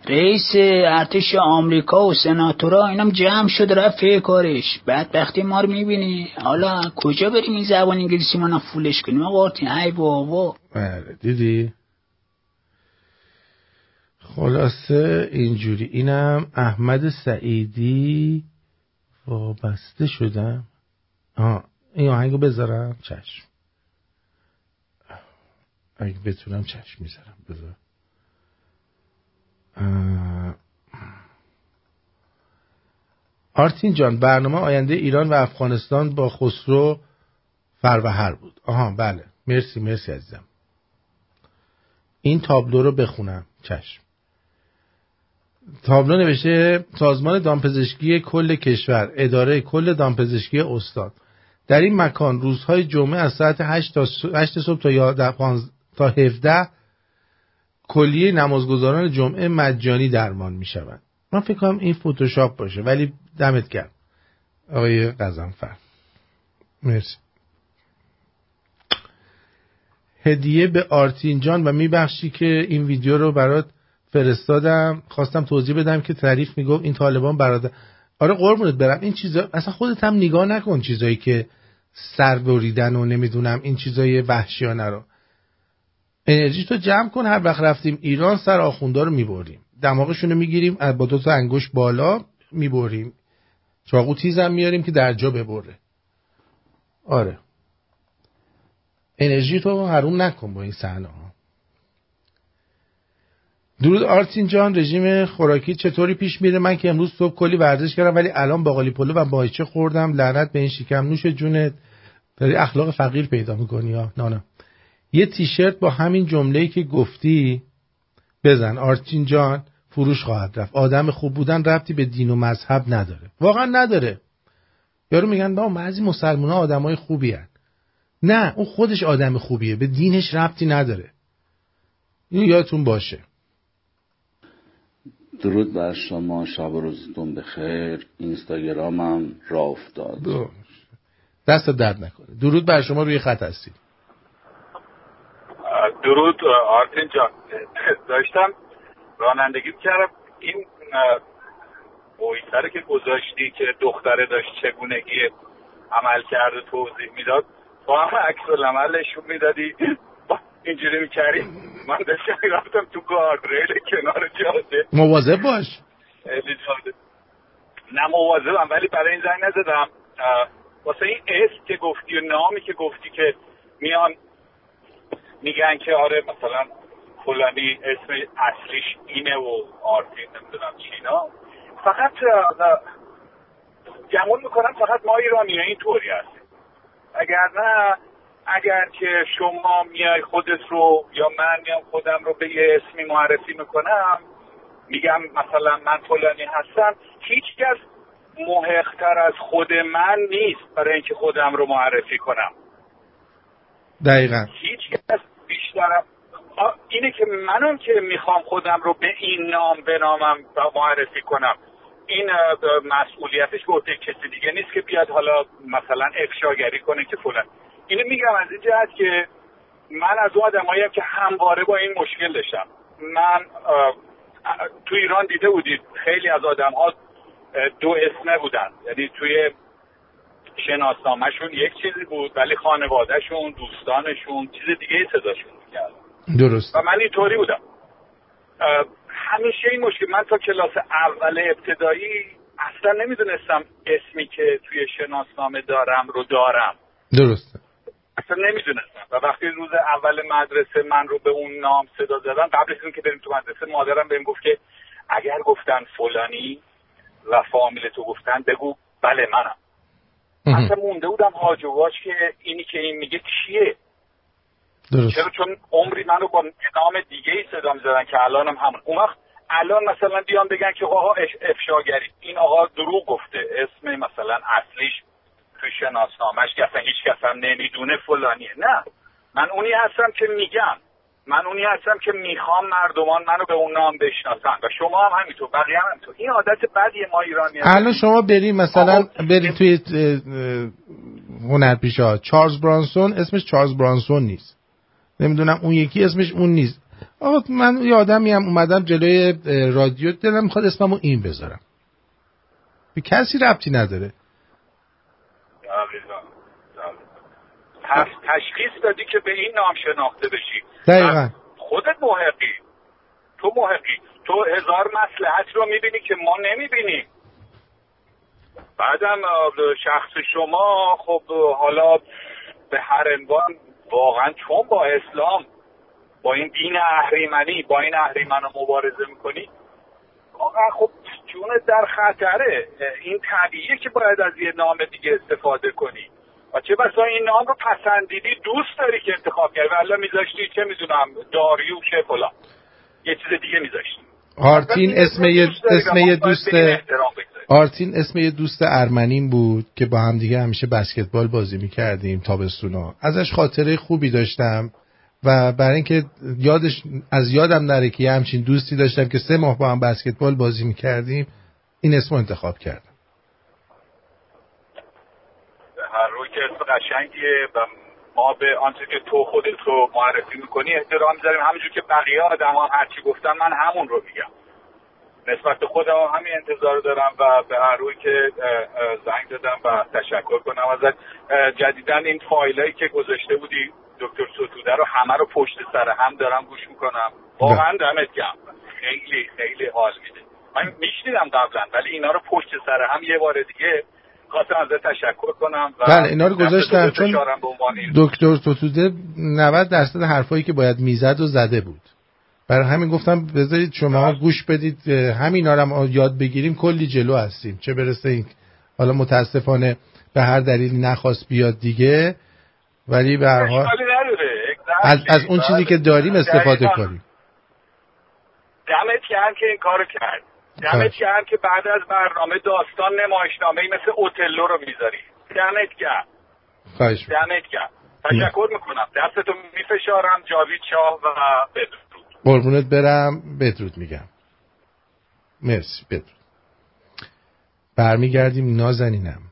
S14: رئیس ارتش آمریکا و سناتورا اینم جمع شد رفت کارش. بدبختی ما رو می‌بینی. حالا کجا بریم این زبان انگلیسی ما؟ فولش کنیم. آقا تین ای بابا.
S2: بله دیدی؟ خلاصه اینجوری. اینم احمد سعیدی وابسته شدم. آه این آهنگو بذارم. چشم. اگه بتونم چشم می‌ذارم بذار. اه. آرتین جان برنامه آینده ایران و افغانستان با خسرو فروهر بود. آها بله. مرسی مرسی عزیزم. این تابلو رو بخونم. چشم. تابلو نوشته سازمان دامپزشکی کل کشور اداره کل دامپزشکی استان. در این مکان روزهای جمعه از ساعت 8 تا 8 صبح تا 11 تا 17 کلیه نمازگزاران جمعه مجانی درمان می شوند من فکر کنم این فتوشاپ باشه ولی دمت گرم. آقای قزنفر مرسی. هدیه به آرتین جان و میبخشی که این ویدیو رو برات فرستادم. خواستم توضیح بدم که تعریف می‌گفت این طالبان برادر. آره قربونت برم. این چیزا اصلا خودت هم نگاه نکن چیزایی که سر بریدن و نمی‌دونم این چیزای وحشیانه رو. انرژی تو جمع کن هر وقت رفتیم ایران سر آخوندا رو می‌بریم. دماغشون رو می‌گیریم با دو تا انگوش بالا می‌بریم. چاقو تیزم میاریم که در جا ببره. آره. انرژی تو حروم نکن با این صحنه ها درود آرتین جان رژیم خوراکی چطوری پیش میره؟ من که امروز صبح کلی ورزش کردم ولی الان باقالی پلو و بایچه خوردم. لعنت به این شکم نوش جونت. داری اخلاق فقیر پیدا می‌کنی ها نه نه. یه تیشرت با همین جمله‌ای که گفتی. بزن آرتین جان فروش خواهد رفت. آدم خوب بودن ربطی به دین و مذهب نداره. واقعا نداره. یارو میگن با بعضی مسلمان ها آدمای خوبی هن. نه اون خودش آدم خوبیه. به دینش ربطی نداره. اینو یادتون باشه.
S17: درود بر شما. شب و روزتون بخیر. اینستاگرامم را افتاد
S2: دست درد نکنه. درود بر شما روی خط هستید.
S18: درود آرتین جان. داشتم رانندگی کردم این محیطه که گذاشتی که دختره داشت چگونگی عمل کرده توضیح می‌داد با هم عکس العملشون می‌دادی. اینجوری می‌کردی. من داشتم رفتم تو گاردریل کنار جاده.
S2: مواظب باش.
S18: جاده نه مواظبم ولی برای این زنگ نزدم. واسه این اسم که گفتی و نامی که گفتی که میان میگن که آره مثلا فلانی اسم اصلیش اینه و آرتین نمی‌دونم چینا فقط گمون می‌کنم فقط ما ایرانی اینطوری هستیم اگر نه اگر که شما میای خودت رو یا من میام خودم رو به یه اسمی معرفی می‌کنم میگم مثلا من فلانی هستم هیچ کس محقتر از خود من نیست برای اینکه خودم رو معرفی کنم.
S2: دقیقا.
S18: هیچ کس بیشتر اینه که منم که می‌خوام خودم رو به این نام بنامم و معرفی کنم. این مسئولیتش به عهده کسی دیگه نیست که بیاد حالا مثلا افشاگری کنه که فلان. اینو میگم از این جهت که من از اون آدمایی که همواره با این مشکل داشتم. من تو ایران دیده بودید. خیلی از آدم ها دو اسمه بودن. یعنی توی شناسنامهشون یک چیزی بود ولی خانوادهشون دوستانشون چیز دیگه صداشون می‌کرد.
S2: درست.
S18: و من اینطوری بودم. همیشه این مشکل من تا کلاس اول ابتدایی اصلا نمی‌دونستم اسمی که توی شناسنامه دارم رو دارم.
S2: درسته.
S18: اصلا نمی‌دونستم. و وقتی روز اول مدرسه من رو به اون نام صدا زدن قبل از اینکه بریم تو مدرسه مادرم بهم گفت که اگر گفتن فلانی و فامیل تو گفتن بگو بله منم. اصلا مونده بودم هاج و واج که اینی که این میگه کیه
S2: درست.
S18: چرا چون عمری منو با نام دیگه ای صدا می‌زدن که الانم همون اون وقت الان مثلا بیان بگن که آقا افشاگری. این آقا دروغ گفته. اسم مثلا اصلیش تو شناسنامش که اصلا هیچ کس هم نمی‌دونه فلانیه. نه. من اونی هستم که میگم. من اونی هستم که می‌خوام مردمان منو به اون نام بشناسن. و شما هم همینطور بقیه هم همینطور. این عادت بدی ما ایرانی
S2: الان شما بریم مثلا بریم توی هنرپیشه چارلز برانسون اسمش چارلز برانسون نیست. نمی‌دونم اون یکی اسمش اون نیست. آقا من یه آدمی هم اومدم جلوی رادیو دلم می‌خواد اسممو این بذارم. به کسی ربطی نداره.
S18: تشخیص دادی که به این نام شناخته بشی.
S2: دقیقا.
S18: خودت محقی. تو محقی. تو هزار مسلحت رو می‌بینی که ما نمی‌بینیم. بعدم شخص شما خب حالا به هر عنوان واقعا چون با اسلام با این دین اهریمنی با این اهریمن رو مبارزه می‌کنی واقعا خب جونت در خطره. این طبیعیه که باید از یه نام دیگه استفاده کنی. و چه بسا این نام رو پسندیدی دوست داری که انتخاب کردی. ولی میذاشتی چه می‌دونم داریوش فلان. یه چیز دیگه میذاشتی.
S2: آرتین اسم یه اسم یه دوست. آرتین اسم یه دوست ارمنیم بود که با هم دیگه همیشه بسکتبال بازی می‌کردیم تابستونا. ازش خاطره خوبی داشتم و برای اینکه یادش از یادم نره که یه همچین دوستی داشتم که سه ماه با هم بسکتبال بازی می‌کردیم این اسم رو انتخاب کردم
S18: به هر روی که اسم قشنگیه و ما به آنچه که تو خودت رو معرفی می‌کنی احترام می‌ذاریم. همونجور که بقیه آدم هم هرچی گفتن من همون رو میگم. نسبت به خودم هم همین انتظار رو دارم و به هر روی که زنگ دادم و تشکر کنم ازت. اه، جدیداً این فایلایی که گذاشته بودی دکتر ستوده رو همه رو پشت سر هم دارم گوش می‌کنم. واقعا دمت گرم. خیلی خیلی حال میده. من میشنیدم قبلا ولی اینا رو پشت سر هم یه بار دیگه خواستم ازت تشکر کنم و
S2: بله اینا رو گذاشتم چون دکتر توتوده 90 درصد حرفایی که باید می‌زد و زده بود. برای همین گفتم بذارید شما گوش بدید رو هم یاد بگیریم کلی جلو هستیم. چه برسه این حالا متاسفانه به هر دلیلی نخواست بیاد دیگه ولی به هر حال از, از اون چیزی که داریم استفاده. کنیم.
S18: دمت گرم که این کارو کرد. دمت گرم که بعد از برنامه داستان نمایشنامه مثل اوتلو رو می‌ذاری. دمت گرم.
S2: خواهش.
S18: دمت گرم. تشکر می‌کنم. دستتو میفشارم جاوید شاه و بدرود.
S2: قربونت برم. بدرود میگم. مرسی. بدرود. برمیگردیم. نازنینم.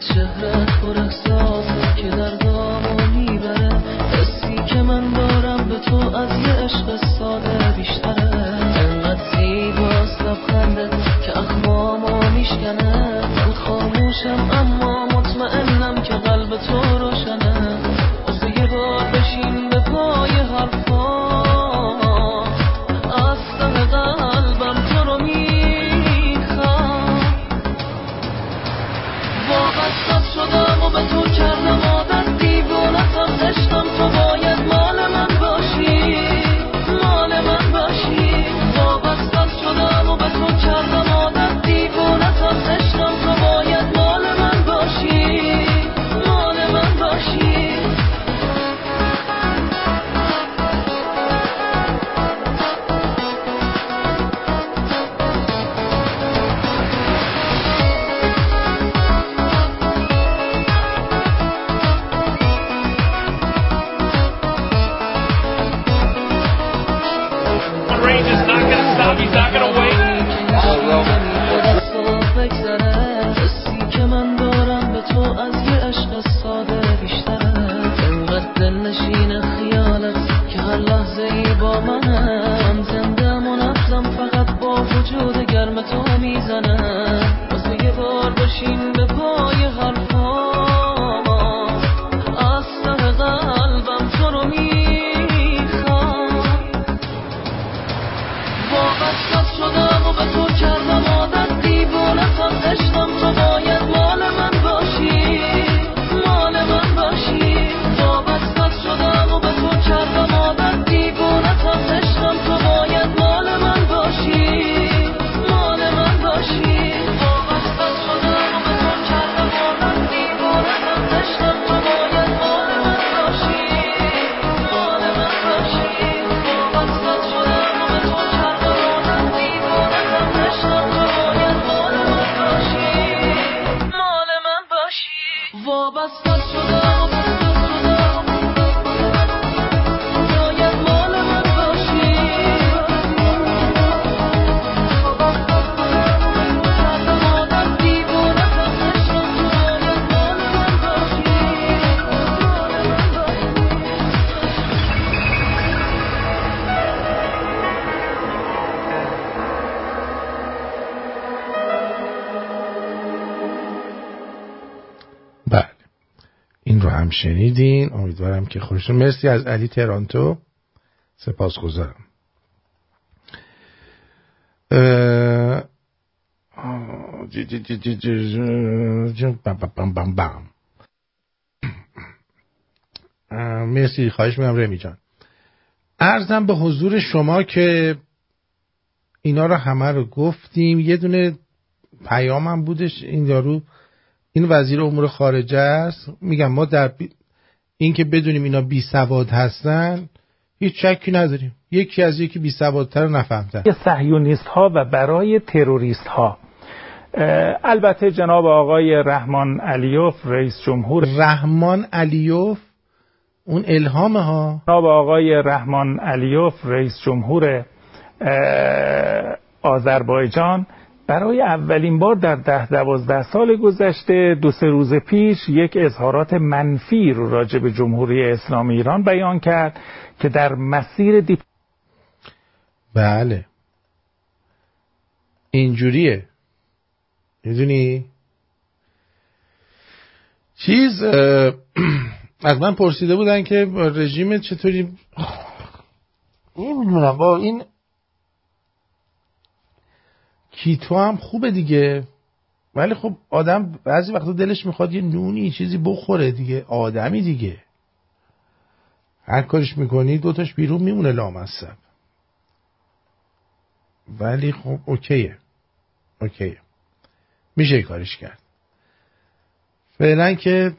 S5: انقدر
S2: شنیدین. امیدوارم که خوشتون. مرسی از علی ترانتو. سپاس گذارم مرسی. خواهش می‌کنم رمی جان. ارزم به حضور شما که اینا رو همه رو گفتیم. یه دونه پیامم بودش این یارو. این وزیر امور خارجه است. میگم ما در بی... این که بدونیم اینا بی سواد هستن هیچ شکی نداریم. یکی از یکی بی سوادتر رو نفهمتن.
S19: صهیونیست ها و برای تروریست ها البته جناب آقای رحمان علیوف رئیس جمهور.
S2: رحمان علیوف؟ اون الهام ها.
S19: جناب آقای رحمان علیوف رئیس جمهور آذربایجان. برای اولین بار در ده دوازده سال گذشته دو سه روز پیش یک اظهارات منفی رو راجع به جمهوری اسلامی ایران بیان کرد که در مسیر دیپ
S2: بله. اینجوریه. می‌دونی؟ چیز از من پرسیده بودن که رژیم چطوری نمی‌دونم. با این کیتو هم خوبه دیگه. ولی خب آدم بعضی وقتا دلش می‌خواد یه نونی چیزی بخوره دیگه آدمی دیگه. هر کارش می‌کنی دوتاش بیرون میمونه لامصب. ولی خب اوکیه. اوکیه. میشه کارش کرد. فعلا که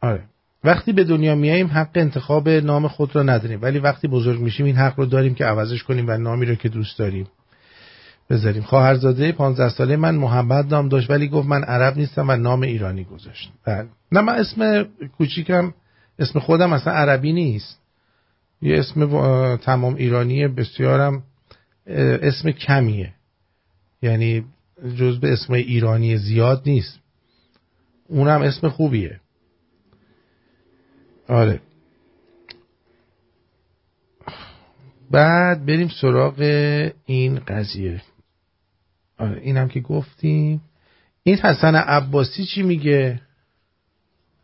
S2: آره. وقتی به دنیا میاییم حق انتخاب نام خود را نداریم. ولی وقتی بزرگ میشیم این حق رو داریم که عوضش کنیم و نامی رو که دوست داریم. بذاریم. خواهرزاده 15 ساله من محمد نام داشت ولی گفت من عرب نیستم و نام ایرانی گذاشت. بله. نه من اسم کوچیکم اسم خودم اصلا عربی نیست. یه اسم تمام ایرانی بسیارم اسم کمیه. یعنی جز به اسم ایرانی زیاد نیست. اونم اسم خوبیه. آره. بعد بریم سراغ این قضیه. آره اینم که گفتیم. این حسن عباسی چی میگه؟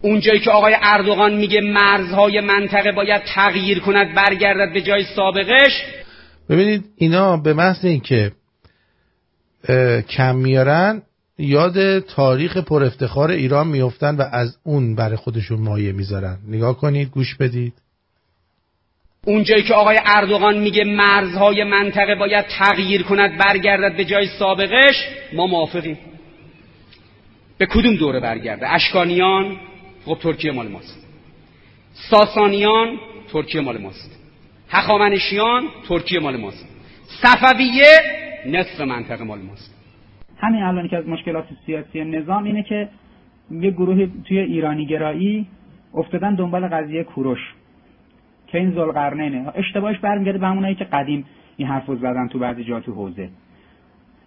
S20: اونجایی که آقای اردوغان میگه مرزهای منطقه باید تغییر کند برگردد به جای سابقش.
S2: ببینید اینا به محض اینکه کم میارن یاد تاریخ پر افتخار ایران میفتن و از اون برای خودشون مایه می‌ذارن. نگاه کنید گوش بدید.
S20: اونجایی که آقای اردوغان میگه مرزهای منطقه باید تغییر کند برگردد به جای سابقش ما موافقیم. به کدوم دوره برگرده؟ اشکانیان خب ترکیه مال ماست. ساسانیان ترکیه مال ماست. هخامنشیان ترکیه مال ماست. صفویه نصف منطقه مال ماست.
S21: همین الان که از مشکلات سیاسی نظام اینه که یه گروه توی ایرانی گرایی افتادن دنبال قضیه کوروش. که این زلقرنینه اشتباهش برمیگرده به همونایی که قدیم این حرف رو زدن تو بعضی جا تو حوزه.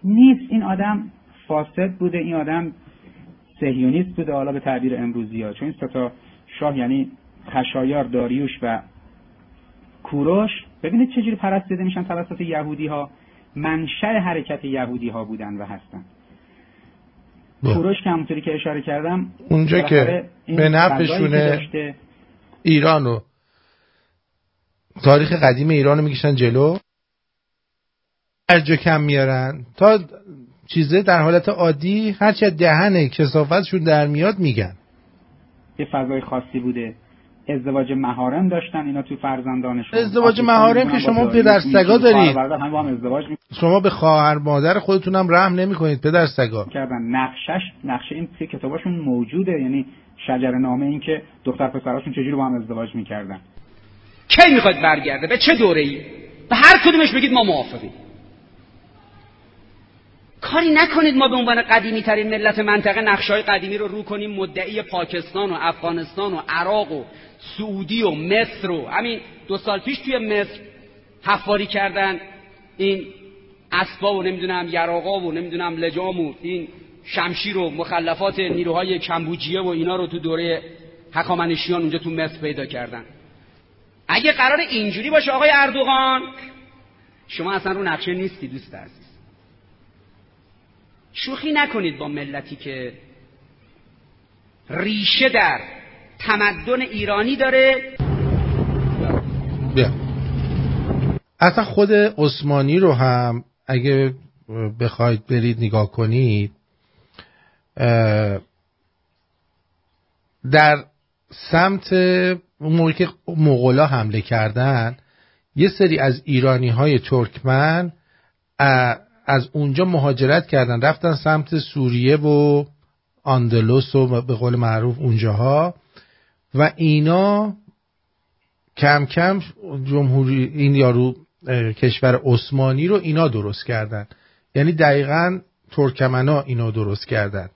S21: نیست. این آدم فاسد بوده. این آدم سهیونیست بوده. حالا به تعبیر امروزی ها. چون این ستا شاه یعنی خشایار داریوش و کوروش ببینید چجوری پرستیده میشن توسط یهودی ها. منشأ حرکت یهودی ها بودن و هستن. کوروش که همونطوری که اشاره کردم
S2: اونجا که به نفعشونه ایرانو تاریخ قدیم ایران رو می‌کشن جلو. هر جا کم میارن. تا چیزه در حالت عادی هرچی دهن کسافتشون در میاد میگن.
S21: یه فضای خاصی بوده. ازدواج مهارم داشتن اینا تو فرزندانشون.
S2: ازدواج مهارم که شما پدر سگا دارید شما به خواهر مادر خودتون هم رحم نمی کنید پدر سگا.
S21: کردن. نقشش نقشه این توی کتاباشون موجوده. یعنی شجر نامه این که دختر پسراشون چجوری با هم ازدواج می‌کردن.
S20: کی می‌خواد برگرده؟ به چه دوره ای به هر کدومش بگید ما موافقیم. کاری نکنید ما به عنوان قدیمی ترین ملت منطقه نقشای قدیمی رو رو کنیم مدعی پاکستان و افغانستان و عراق و سعودی و مصر و همین دو سال پیش توی مصر حفاری کردن. این اسبا و نمی‌دونم یراقا و نمی‌دونم لجام و این شمشیر و مخلفات نیروهای کمبوجیه و اینا رو تو دوره هخامنشیان اونجا تو مصر پیدا کردن. اگه قرار اینجوری باشه آقای اردوغان. شما اصلا رو نقشه نیستی دوست عزیز. شوخی نکنید با ملتی که ریشه در تمدن ایرانی داره.
S2: بیا. اصلا خود عثمانی رو هم اگه بخواید برید نگاه کنید در سمت اون موقعی که مغلا حمله کردن یه سری از ایرانی های ترکمن از اونجا مهاجرت کردن رفتن سمت سوریه و آندلوس و به قول معروف اونجاها و اینا کم کم جمهوری این یارو کشور عثمانی رو اینا درست کردن. یعنی دقیقا ترکمنا اینا درست کردن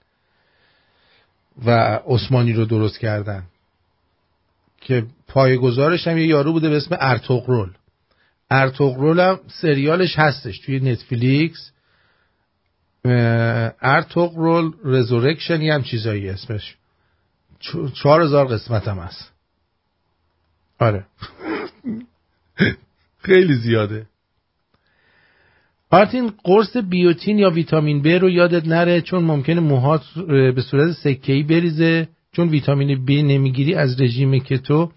S2: و عثمانی رو درست کردن. که پایگزارش هم یه یارو بوده به اسم ارتوغرل ارتوغرل هم سریالش هستش توی نتفلیکس. ارتوغرل Resurrection هم چیزایی اسمش. چهار هزار قسمت هم هست. آره. [laughs] خیلی زیاده. آرتین قرص بیوتین یا ویتامین ب رو یادت نره؟ چون ممکنه موهات به صورت سکه‌ای بریزه. چون ویتامین ب نمی‌گیری از رژیم کتو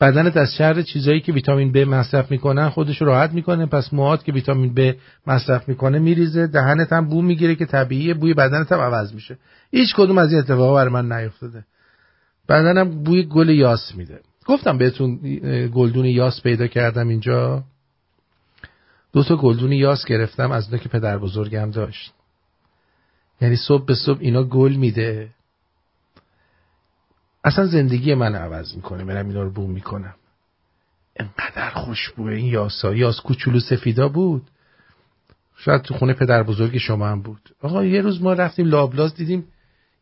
S2: بدنت از شر چیزایی که ویتامین ب مصرف می‌کنن خودش راحت می‌کنه. پس موهات که ویتامین ب مصرف می‌کنه میریزه دهنت هم بو می‌گیره که طبیعیه بوی بدنت هم عوض میشه. هیچ کدوم از این اتفاقا برای من نیفتاده. بدنم بوی گل یاس میده. گفتم بهتون گلدون یاس پیدا کردم اینجا. دو تا گلدون یاس گرفتم از اونها که پدر بزرگم داشت. یعنی صبح به صبح اینا گل میده. اصلا زندگی من عوض می‌کنه منم اینا رو بوم می‌کنم. انقدر خوشبوه این یاسا. یاس کوچولو سفیدا بود. شاید تو خونه پدر بزرگ شما هم بود. آقا یه روز ما رفتیم لابلاز دیدیم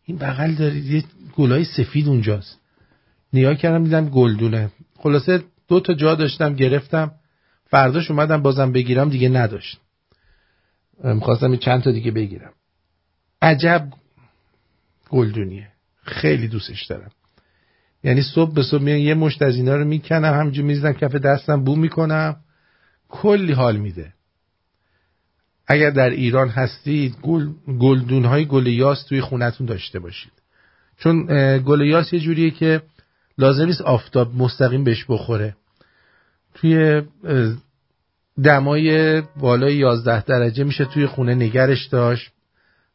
S2: این بغل دارید یه گلای سفید اونجاست. نیا کردم دیدم گلدونه. خلاصه دو تا جا داشتم گرفتم. فرداش اومدم بازم بگیرم دیگه نداشت می‌خواستم چند تا دیگه بگیرم. عجب گلدونیه. خیلی دوستش دارم. یعنی صبح به صبح میان یه مشت از اینا رو می‌کنم همینجور می‌زنم کف دستم بو می‌کنم. کلی حال میده. اگر در ایران هستید گل گلدون های گل یاس توی خونتون داشته باشید. چون گل یاس یه جوریه که لازم نیست آفتاب مستقیم بهش بخوره. توی دمای بالای 11 درجه میشه توی خونه نگرش داشت.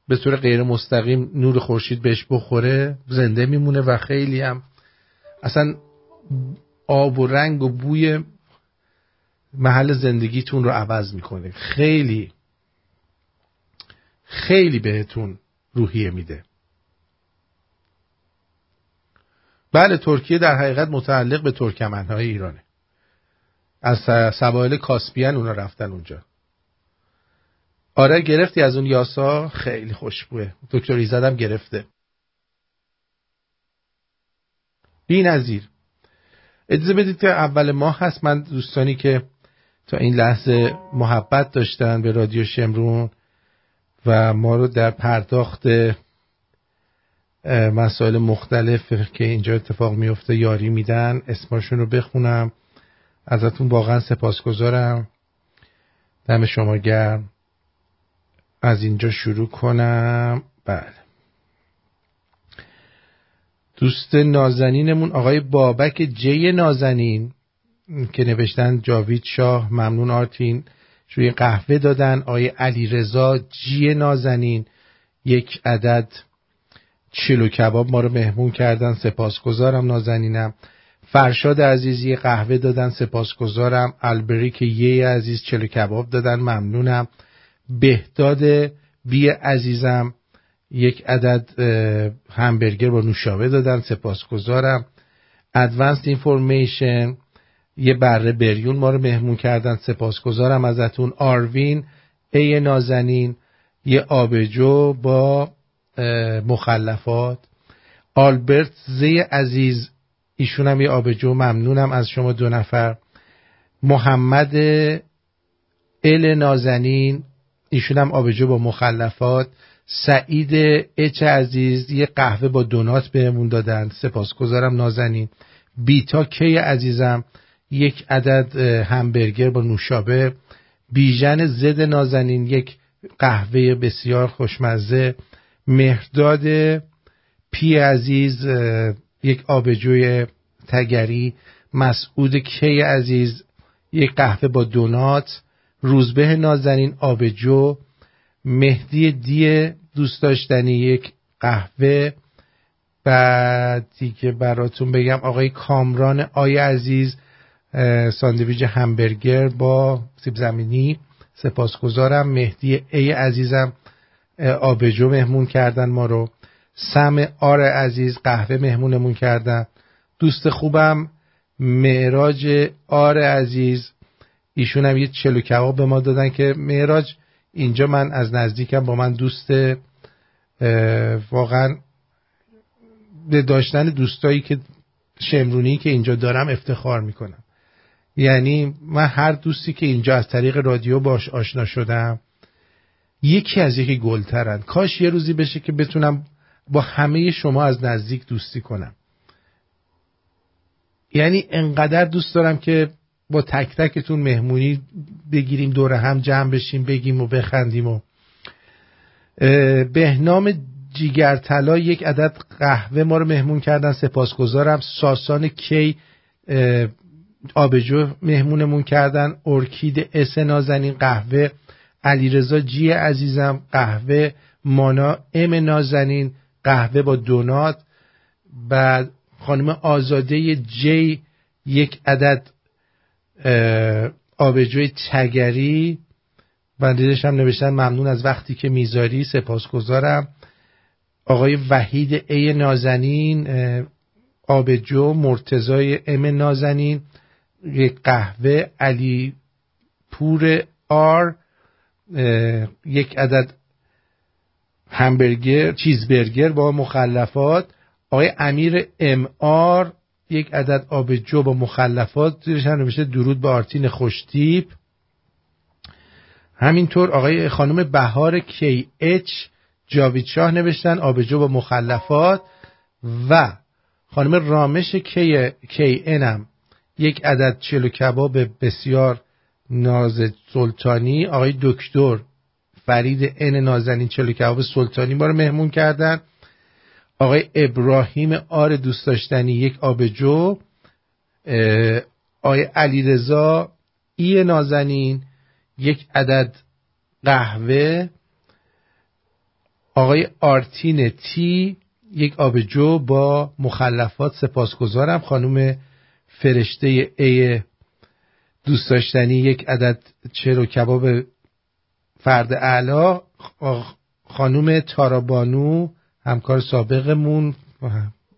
S2: به طور غیر مستقیم نور خورشید بهش بخوره. زنده میمونه و خیلی هم اصلا آب و رنگ و بوی محل زندگیتون رو عوض می‌کنه. خیلی خیلی بهتون روحیه میده. بله ترکیه در حقیقت متعلق به ترکمنهای ایرانه. از سواحل کاسپیان اونا رفتن اونجا. آره گرفتی از اون یاسا؟ خیلی خوشبوه. دکتر ایزدم گرفته. بی نظیر. اجازه بدید که اول ماه هست. من دوستانی که تا این لحظه محبت داشتن به رادیو شمرون و ما رو در پرداخت مسائل مختلف که اینجا اتفاق میفته یاری میدن اسمشون رو بخونم. ازتون واقعا سپاسگزارم. دم شما گرم. از اینجا شروع کنم. بله. دوست نازنینمون آقای بابک جی نازنین که نوشتن جاوید شاه ممنون آرتین روی قهوه دادن. آقای علی رضا جی نازنین یک عدد چلو کباب ما رو مهمون کردن سپاسگزارم نازنینم. فرشاد عزیزی قهوه دادن سپاسگزارم. البریک یه عزیز چلو کباب دادن ممنونم. بهداد بی عزیزم یک عدد همبرگر با نوشابه دادن سپاسگزارم. ادوانس اینفورمیشن یه بره بریون ما رو مهمون کردن سپاسگزارم ازتون. آروین ای نازنین یه آبجو با مخلفات. آلبرت زی عزیز ایشون هم یه آبجو ممنونم از شما دو نفر. محمد ال نازنین ایشون هم آبجو با مخلفات. سعید اچ عزیز یه قهوه با دونات بهمون دادن. سپاسگزارم نازنین. بیتا کی عزیزم؟ یک عدد همبرگر با نوشابه. بیژن زد نازنین یک قهوه بسیار خوشمزه. مهرداد پی عزیز یک آبجوی تگری. مسعود کی عزیز یک قهوه با دونات. روزبه نازنین آبجو. مهدی دی دوست داشتنی یک قهوه. بعد دیگه براتون بگم آقای کامران آی عزیز ساندویج همبرگر با سیب زمینی. سپاسگزارم. مهدی ای عزیزم آبجو مهمون کردن ما رو. سم آر عزیز قهوه مهمونمون کردن. دوست خوبم معراج آر عزیز. ایشون هم یه چلو کباب به ما دادن که معراج اینجا من از نزدیکم با من دوست واقعا به داشتن دوستایی که شمرونی که اینجا دارم افتخار می‌کنم. یعنی من هر دوستی که اینجا از طریق رادیو باش آشنا شدم یکی از یکی گلترن. کاش یه روزی بشه که بتونم با همه شما از نزدیک دوستی کنم. یعنی انقدر دوست دارم که با تک تکتون مهمونی بگیریم دور هم جمع بشیم بگیم و بخندیم و بهنام جیگر طلا یک عدد قهوه ما رو مهمون کردن. سپاسگزارم. ساسان کی آبجو مهمونمون کردن. ارکید اس نازنین قهوه. علیرضا جی عزیزم قهوه. مانا ام نازنین قهوه با دونات. بعد خانم آزاده جی یک عدد آبجوی تگری بندیدش هم نوشتن ممنون از وقتی که می‌ذاری سپاسگزارم. آقای وحید ای نازنین آبجو مرتزای ام نازنین یک قهوه علی پور آر یک عدد همبرگر چیزبرگر با مخلفات. آقای امیر ام آر یک عدد آبجو با مخلفات زیرش هم نوشته درود به آرتین خوشتیب. همینطور آقای خانم بهار کی اچ جاوید شاه نوشتن آبجو با مخلفات و خانم رامش کی, کی انم یک عدد چلو کباب بسیار ناز سلطانی. آقای دکتر فرید ان نازنین چلو کباب سلطانی ما مهمون کردن. آقای ابراهیم آر دوست داشتنی یک آبجو. آقای علیرضا ای نازنین یک عدد قهوه. آقای آرتین تی یک آبجو. با مخلفات سپاسگزارم. خانم فرشته ای دوست داشتنی یک عدد چرو کباب فرد اعلا خانوم تارابانو. همکار سابقمون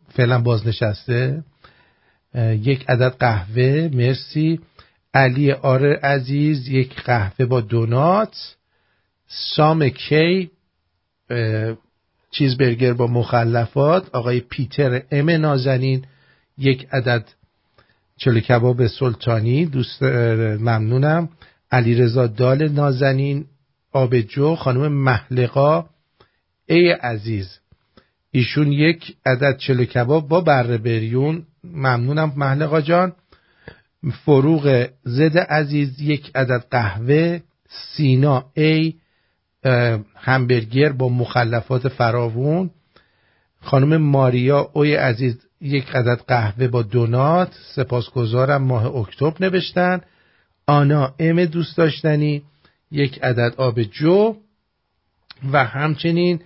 S2: فعلا بازنشسته. یک عدد قهوه مرسی. علی آر عزیز یک قهوه با دونات. سام کی چیزبرگر با مخلفات. آقای پیتر ام نازنین یک عدد چلو کباب سلطانی. دوست ممنونم. علیرضا دال نازنین آبجو. خانم محلقا ای عزیز ایشون یک عدد چلو کباب با بره بریون. ممنونم محلقا جان. فروغ زد عزیز یک عدد قهوه سینا ای همبرگر با مخلفات فراوون. خانم ماریا اوی عزیز یک عدد قهوه با دونات. سپاسگزارم ماه اکتبر نوشتن. آنا ام دوست داشتنی یک عدد آب جو. و همچنین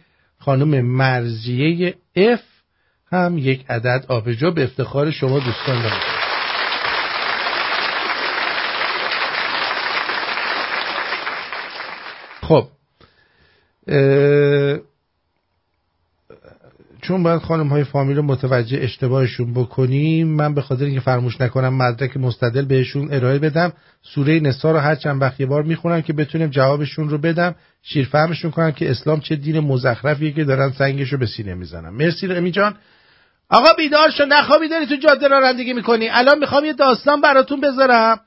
S2: خانم مرزیه اف هم یک عدد آب جو به افتخار شما دوستان دارم. خب چون باید خانم های فامیل رو متوجه اشتباهشون بکنیم من به خاطر اینکه فرموش نکنم مدرک مستدل بهشون ارائه بدم سوره نسا رو هر چند وقت یه بار می‌خونم که بتونیم جوابشون رو بدم شیرفهمشون کنم که اسلام چه دین مزخرفیه که دارن سنگش رو به سینه می‌زنم مرسی رمی جان. آقا بیدار شو نخوابی داری تو جاده رانندگی می‌کنی؟ الان می‌خوام یه داستان براتون بذارم.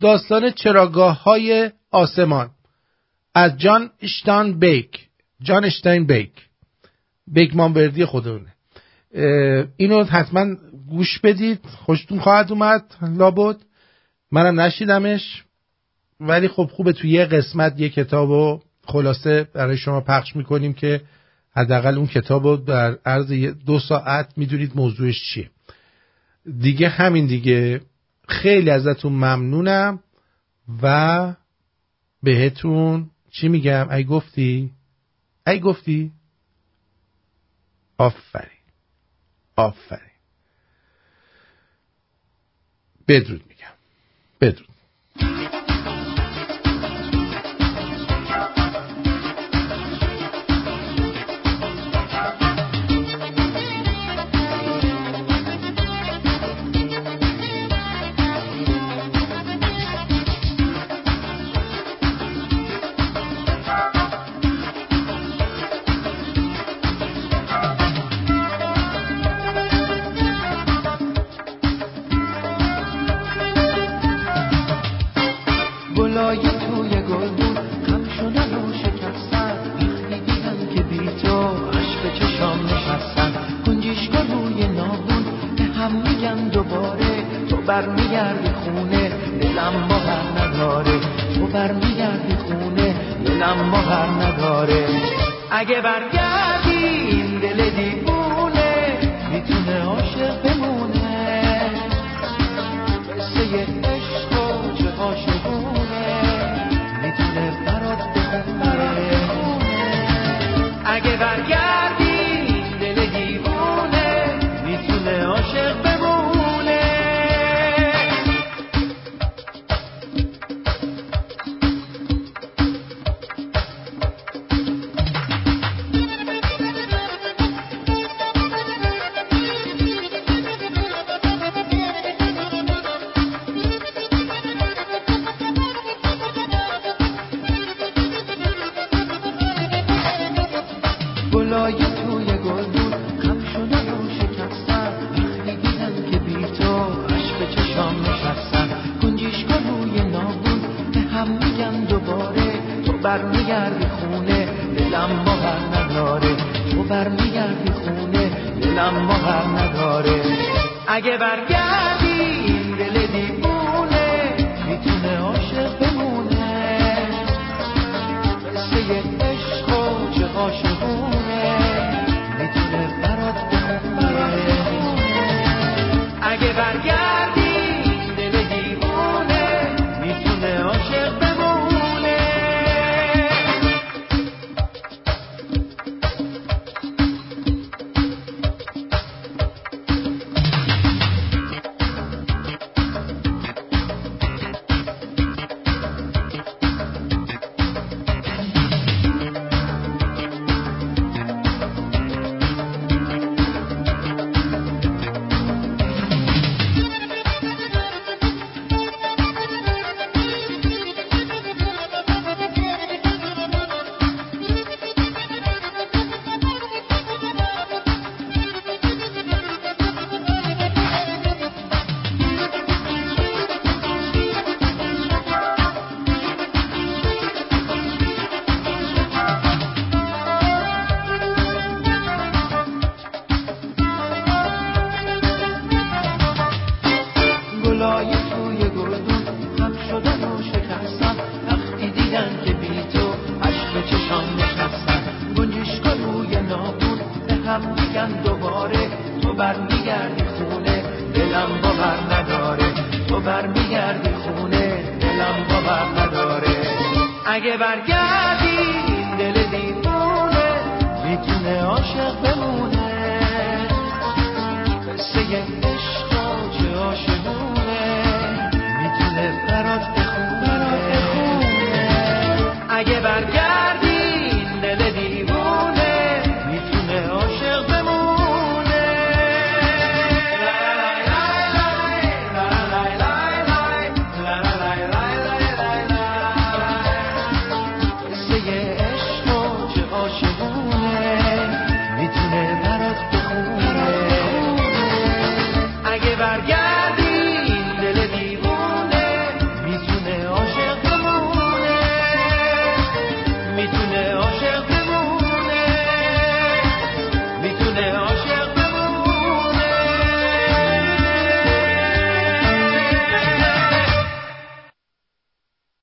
S2: داستان چراگاه های آسمان. از جان اشتان بیک جان اشتاین بیک بگمان وردی خودونه اینو حتما گوش بدید. خوشتون خواهد اومد لابد. منم نشیدمش ولی خب خوبه تو یه قسمت یه کتاب و خلاصه برای شما پخش می‌کنیم که حداقل اون کتاب رو در عرض دو ساعت می‌دونید موضوعش چیه. دیگه همین دیگه. خیلی ازتون ممنونم و بهتون چی میگم؟ ای گفتی؟ ای گفتی؟ آفرین. آفرین. بدرود میگم. بدرود.
S5: برمیگردی خونه دلم مهر نداره. اگه برگردی این دل دیوونه می‌تونه عاشق بمونه. قصه عشق و چه عاشقونه می‌تونه برات بخونه